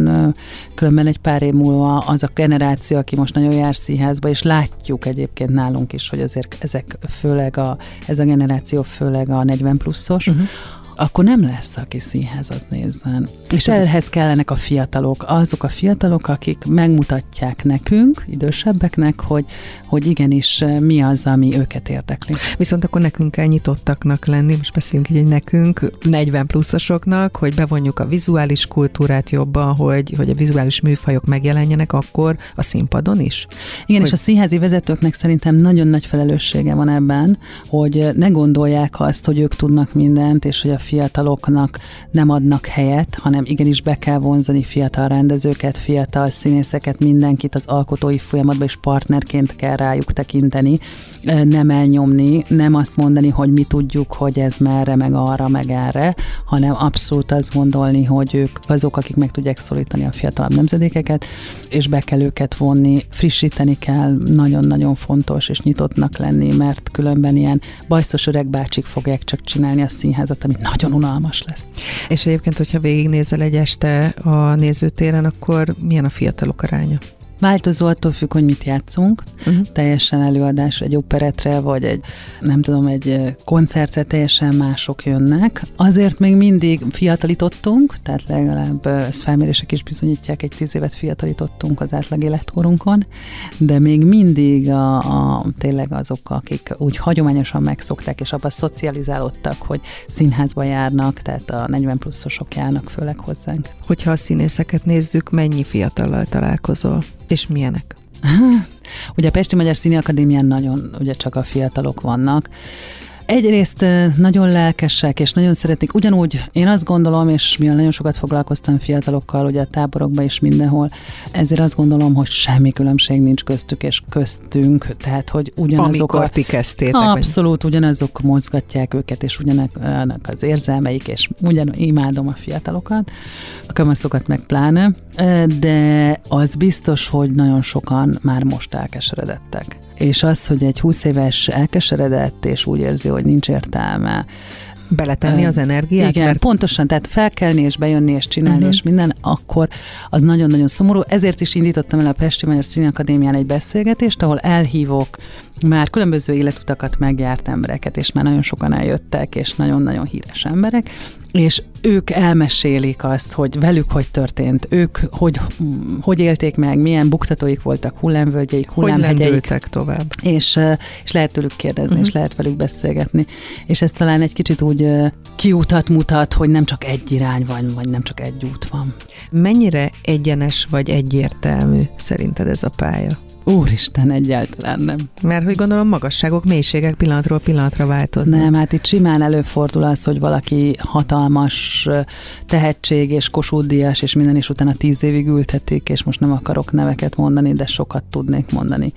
különben egy pár év múlva az a generáció, aki most nagyon jár színházba, és látjuk egyébként nálunk is, hogy azért ezek főleg a, ez a generáció főleg a 40 pluszos, uh-huh akkor nem lesz, aki színházat nézzen. És ehhez kellenek a fiatalok, azok a fiatalok, akik megmutatják nekünk, idősebbeknek, hogy, hogy igenis eh, mi az, ami őket érdekli. Viszont akkor nekünk kell nyitottaknak lenni, most beszélünk így, hogy nekünk, 40 pluszosoknak, hogy bevonjuk a vizuális kultúrát jobban, hogy, hogy a vizuális műfajok megjelenjenek akkor a színpadon is. Igen, hogy... és a színházi vezetőknek szerintem nagyon nagy felelőssége van ebben, hogy ne gondolják azt, hogy ők tudnak mindent, és hogy a fiataloknak nem adnak helyet, hanem igenis be kell vonzani fiatal rendezőket, fiatal színészeket, mindenkit az alkotói folyamatban, és partnerként kell rájuk tekinteni, nem elnyomni, nem azt mondani, hogy mi tudjuk, hogy ez merre, meg arra, meg erre, hanem abszolút azt gondolni, hogy ők azok, akik meg tudják szólítani a fiatalabb nemzedékeket, és be kell őket vonni, frissíteni kell, nagyon-nagyon fontos, és nyitottnak lenni, mert különben ilyen bajszos öreg bácsik fogják csak csinálni a színházat, ami nagyon unalmas lesz. És egyébként, hogyha végignézel egy este a nézőtéren, akkor milyen a fiatalok aránya? Változó attól függ, hogy mit játszunk. Uh-huh. Teljesen előadás egy operetre, vagy egy, nem tudom, egy koncertre teljesen mások jönnek. Azért még mindig fiatalítottunk, tehát legalább ezt felmérések is bizonyítják, egy tíz évet fiatalítottunk az átlag életkorunkon, de még mindig a, a, tényleg azok, akik úgy hagyományosan megszokták, és abban szocializálódtak, hogy színházba járnak, tehát a 40 pluszosok járnak főleg hozzánk. Hogyha a színészeket nézzük, mennyi fiatallal találkozol? És milyenek? Ugye a Pesti Magyar Színi Akadémián nagyon ugye csak a fiatalok vannak, Egyrészt nagyon lelkesek, és nagyon szeretik. Ugyanúgy én azt gondolom, és mivel nagyon sokat foglalkoztam fiatalokkal, ugye a táborokban is mindenhol, ezért azt gondolom, hogy semmi különbség nincs köztük és köztünk, tehát hogy ugyanazok Amikor a... ti kezdtétek. Abszolút, vagy... ugyanazok mozgatják őket, és ugyanak az érzelmeik, és ugyan imádom a fiatalokat, a kamaszokat meg pláne, de az biztos, hogy nagyon sokan már most elkeseredettek és az, hogy egy 20 éves elkeseredett, és úgy érzi, hogy nincs értelme, beletenni az energiát? Igen, mert... pontosan, tehát felkelni és bejönni és csinálni uh-huh. és minden, akkor az nagyon-nagyon szomorú. Ezért is indítottam el a Pesti Magyar Akadémián egy beszélgetést, ahol elhívok már különböző életutakat megjárt embereket, és már nagyon sokan eljöttek, és nagyon-nagyon híres emberek, és ők elmesélik azt, hogy velük hogy történt, ők hogy, hogy élték meg, milyen buktatóik voltak, hullámvölgyeik, hullámhegyeik. Hogy tovább. És, és lehet tőlük kérdezni, uh-huh. és lehet velük beszélgetni. És ez talán egy kicsit úgy kiutat mutat, hogy nem csak egy irány van, vagy nem csak egy út van. Mennyire egyenes vagy egyértelmű szerinted ez a pálya? Úristen, egyáltalán nem. Mert hogy gondolom magasságok, mélységek pillanatról pillanatra változnak. Nem, hát itt simán előfordul az, hogy valaki hatalmas tehetség és kosúdias, és minden is utána tíz évig ültetik, és most nem akarok neveket mondani, de sokat tudnék mondani.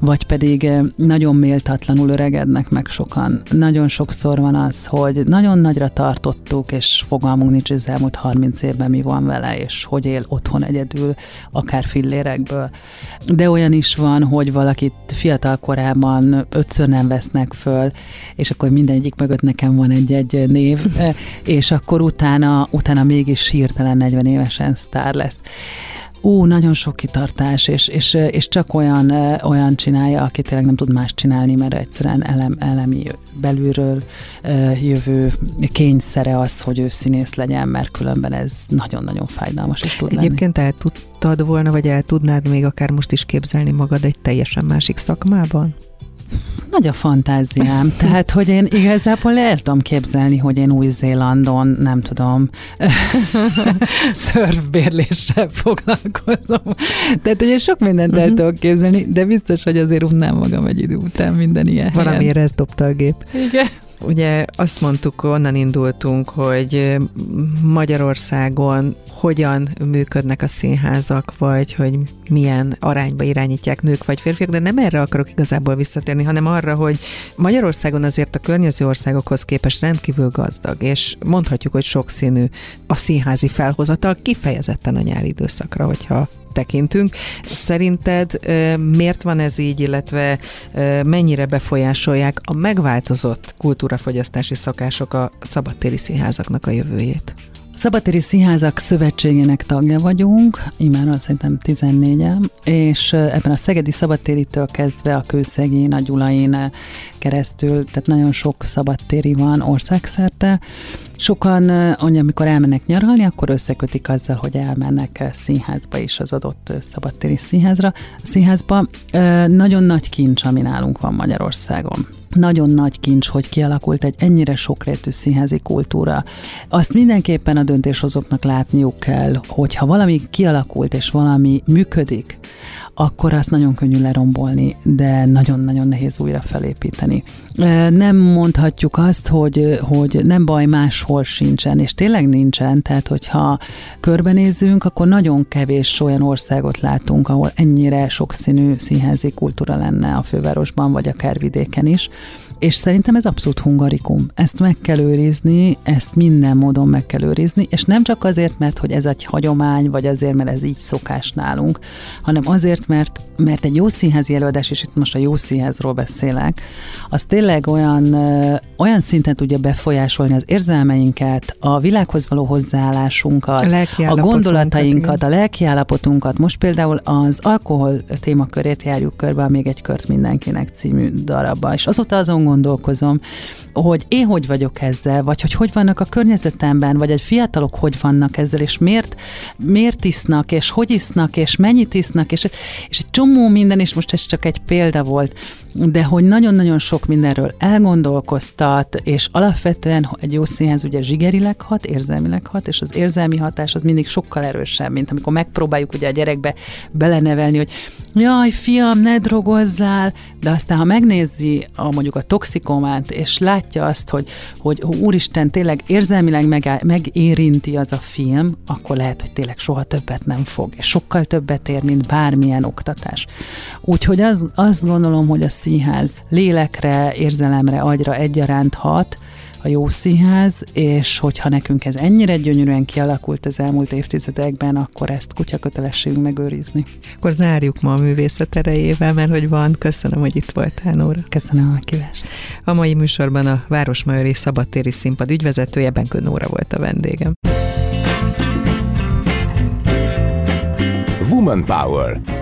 Vagy pedig nagyon méltatlanul öregednek meg sokan. Nagyon sokszor van az, hogy nagyon nagyra tartottuk, és fogalmunk nincs, az elmúlt 30 évben mi van vele, és hogy él otthon egyedül, akár fillérekből. De olyan is van, hogy valakit fiatal korában ötször nem vesznek föl, és akkor mindegyik mögött nekem van egy-egy név, és akkor utána, utána mégis hirtelen 40 évesen sztár lesz. Ú, nagyon sok kitartás, és, és, és csak olyan, olyan csinálja, aki tényleg nem tud más csinálni, mert egyszerűen elem, elemi belülről jövő kényszere az, hogy ő színész legyen, mert különben ez nagyon-nagyon fájdalmas is tud Egyébként lenni. el tudtad volna, vagy el tudnád még akár most is képzelni magad egy teljesen másik szakmában? Nagy a fantáziám, tehát, hogy én igazából el tudom képzelni, hogy én Új-Zélandon, nem tudom, szörfbérléssel foglalkozom. Tehát, hogy én sok mindent el mhm. tudok képzelni, de biztos, hogy azért unnám magam egy idő után minden ilyen Valamiért ezt dobta a gép. Igen. Ugye azt mondtuk, onnan indultunk, hogy Magyarországon hogyan működnek a színházak, vagy hogy milyen arányba irányítják nők vagy férfiak, de nem erre akarok igazából visszatérni, hanem arra, hogy Magyarországon azért a környező országokhoz képest rendkívül gazdag, és mondhatjuk, hogy sokszínű a színházi felhozatal, kifejezetten a nyári időszakra, hogyha tekintünk. Szerinted miért van ez így, illetve mennyire befolyásolják a megváltozott kultúrafogyasztási szakások a szabadtéri színházaknak a jövőjét? Szabatéri Színházak Szövetségének tagja vagyunk, imáron szerintem 14-en, és ebben a Szegedi Szabadtéritől kezdve a Kőszegén, a Gyulain keresztül, tehát nagyon sok szabadtéri van országszerte. Sokan, amikor elmennek nyaralni, akkor összekötik azzal, hogy elmennek színházba is az adott szabadtéri színházra. Színházba nagyon nagy kincs, ami nálunk van Magyarországon nagyon nagy kincs, hogy kialakult egy ennyire sokrétű színházi kultúra. Azt mindenképpen a döntéshozóknak látniuk kell, hogy ha valami kialakult és valami működik, akkor azt nagyon könnyű lerombolni, de nagyon-nagyon nehéz újra felépíteni. Nem mondhatjuk azt, hogy, hogy nem baj, máshol sincsen, és tényleg nincsen, tehát hogyha körbenézünk, akkor nagyon kevés olyan országot látunk, ahol ennyire sokszínű színházi kultúra lenne a fővárosban, vagy akár vidéken is és szerintem ez abszolút hungarikum. Ezt meg kell őrizni, ezt minden módon meg kell őrizni, és nem csak azért, mert hogy ez egy hagyomány, vagy azért, mert ez így szokás nálunk, hanem azért, mert, mert egy jó színházi előadás, és itt most a jó színházról beszélek, az tényleg olyan, olyan szinten tudja befolyásolni az érzelmeinket, a világhoz való hozzáállásunkat, a, a gondolatainkat, a lelkiállapotunkat. Most például az alkohol témakörét járjuk körbe, még egy kört mindenkinek című darabba, és azóta azon gondolkozom, hogy én hogy vagyok ezzel, vagy hogy hogy vannak a környezetemben, vagy egy fiatalok hogy vannak ezzel, és miért, miért isznak, és hogy isznak, és mennyit isznak, és, és egy csomó minden, és most ez csak egy példa volt, de hogy nagyon-nagyon sok mindenről elgondolkoztat, és alapvetően egy jó színház ugye zsigerileg hat, érzelmileg hat, és az érzelmi hatás az mindig sokkal erősebb, mint amikor megpróbáljuk ugye a gyerekbe belenevelni, hogy jaj, fiam, ne drogozzál, de aztán ha megnézi a, mondjuk a toxikomát, és látja azt, hogy, hogy úristen, tényleg érzelmileg meg, megérinti az a film, akkor lehet, hogy tényleg soha többet nem fog, és sokkal többet ér, mint bármilyen oktatás. Úgyhogy az, azt gondolom, hogy a színház lélekre, érzelemre, agyra egyaránt hat, a jó színház, és hogyha nekünk ez ennyire gyönyörűen kialakult az elmúlt évtizedekben, akkor ezt kutya kötelességünk megőrizni. Akkor zárjuk ma a művészet erejével, mert hogy van. Köszönöm, hogy itt voltál, Nóra. Köszönöm a kívást. A mai műsorban a Városmajori Szabadtéri Színpad ügyvezetője Benkő Nóra volt a vendégem. Woman Power.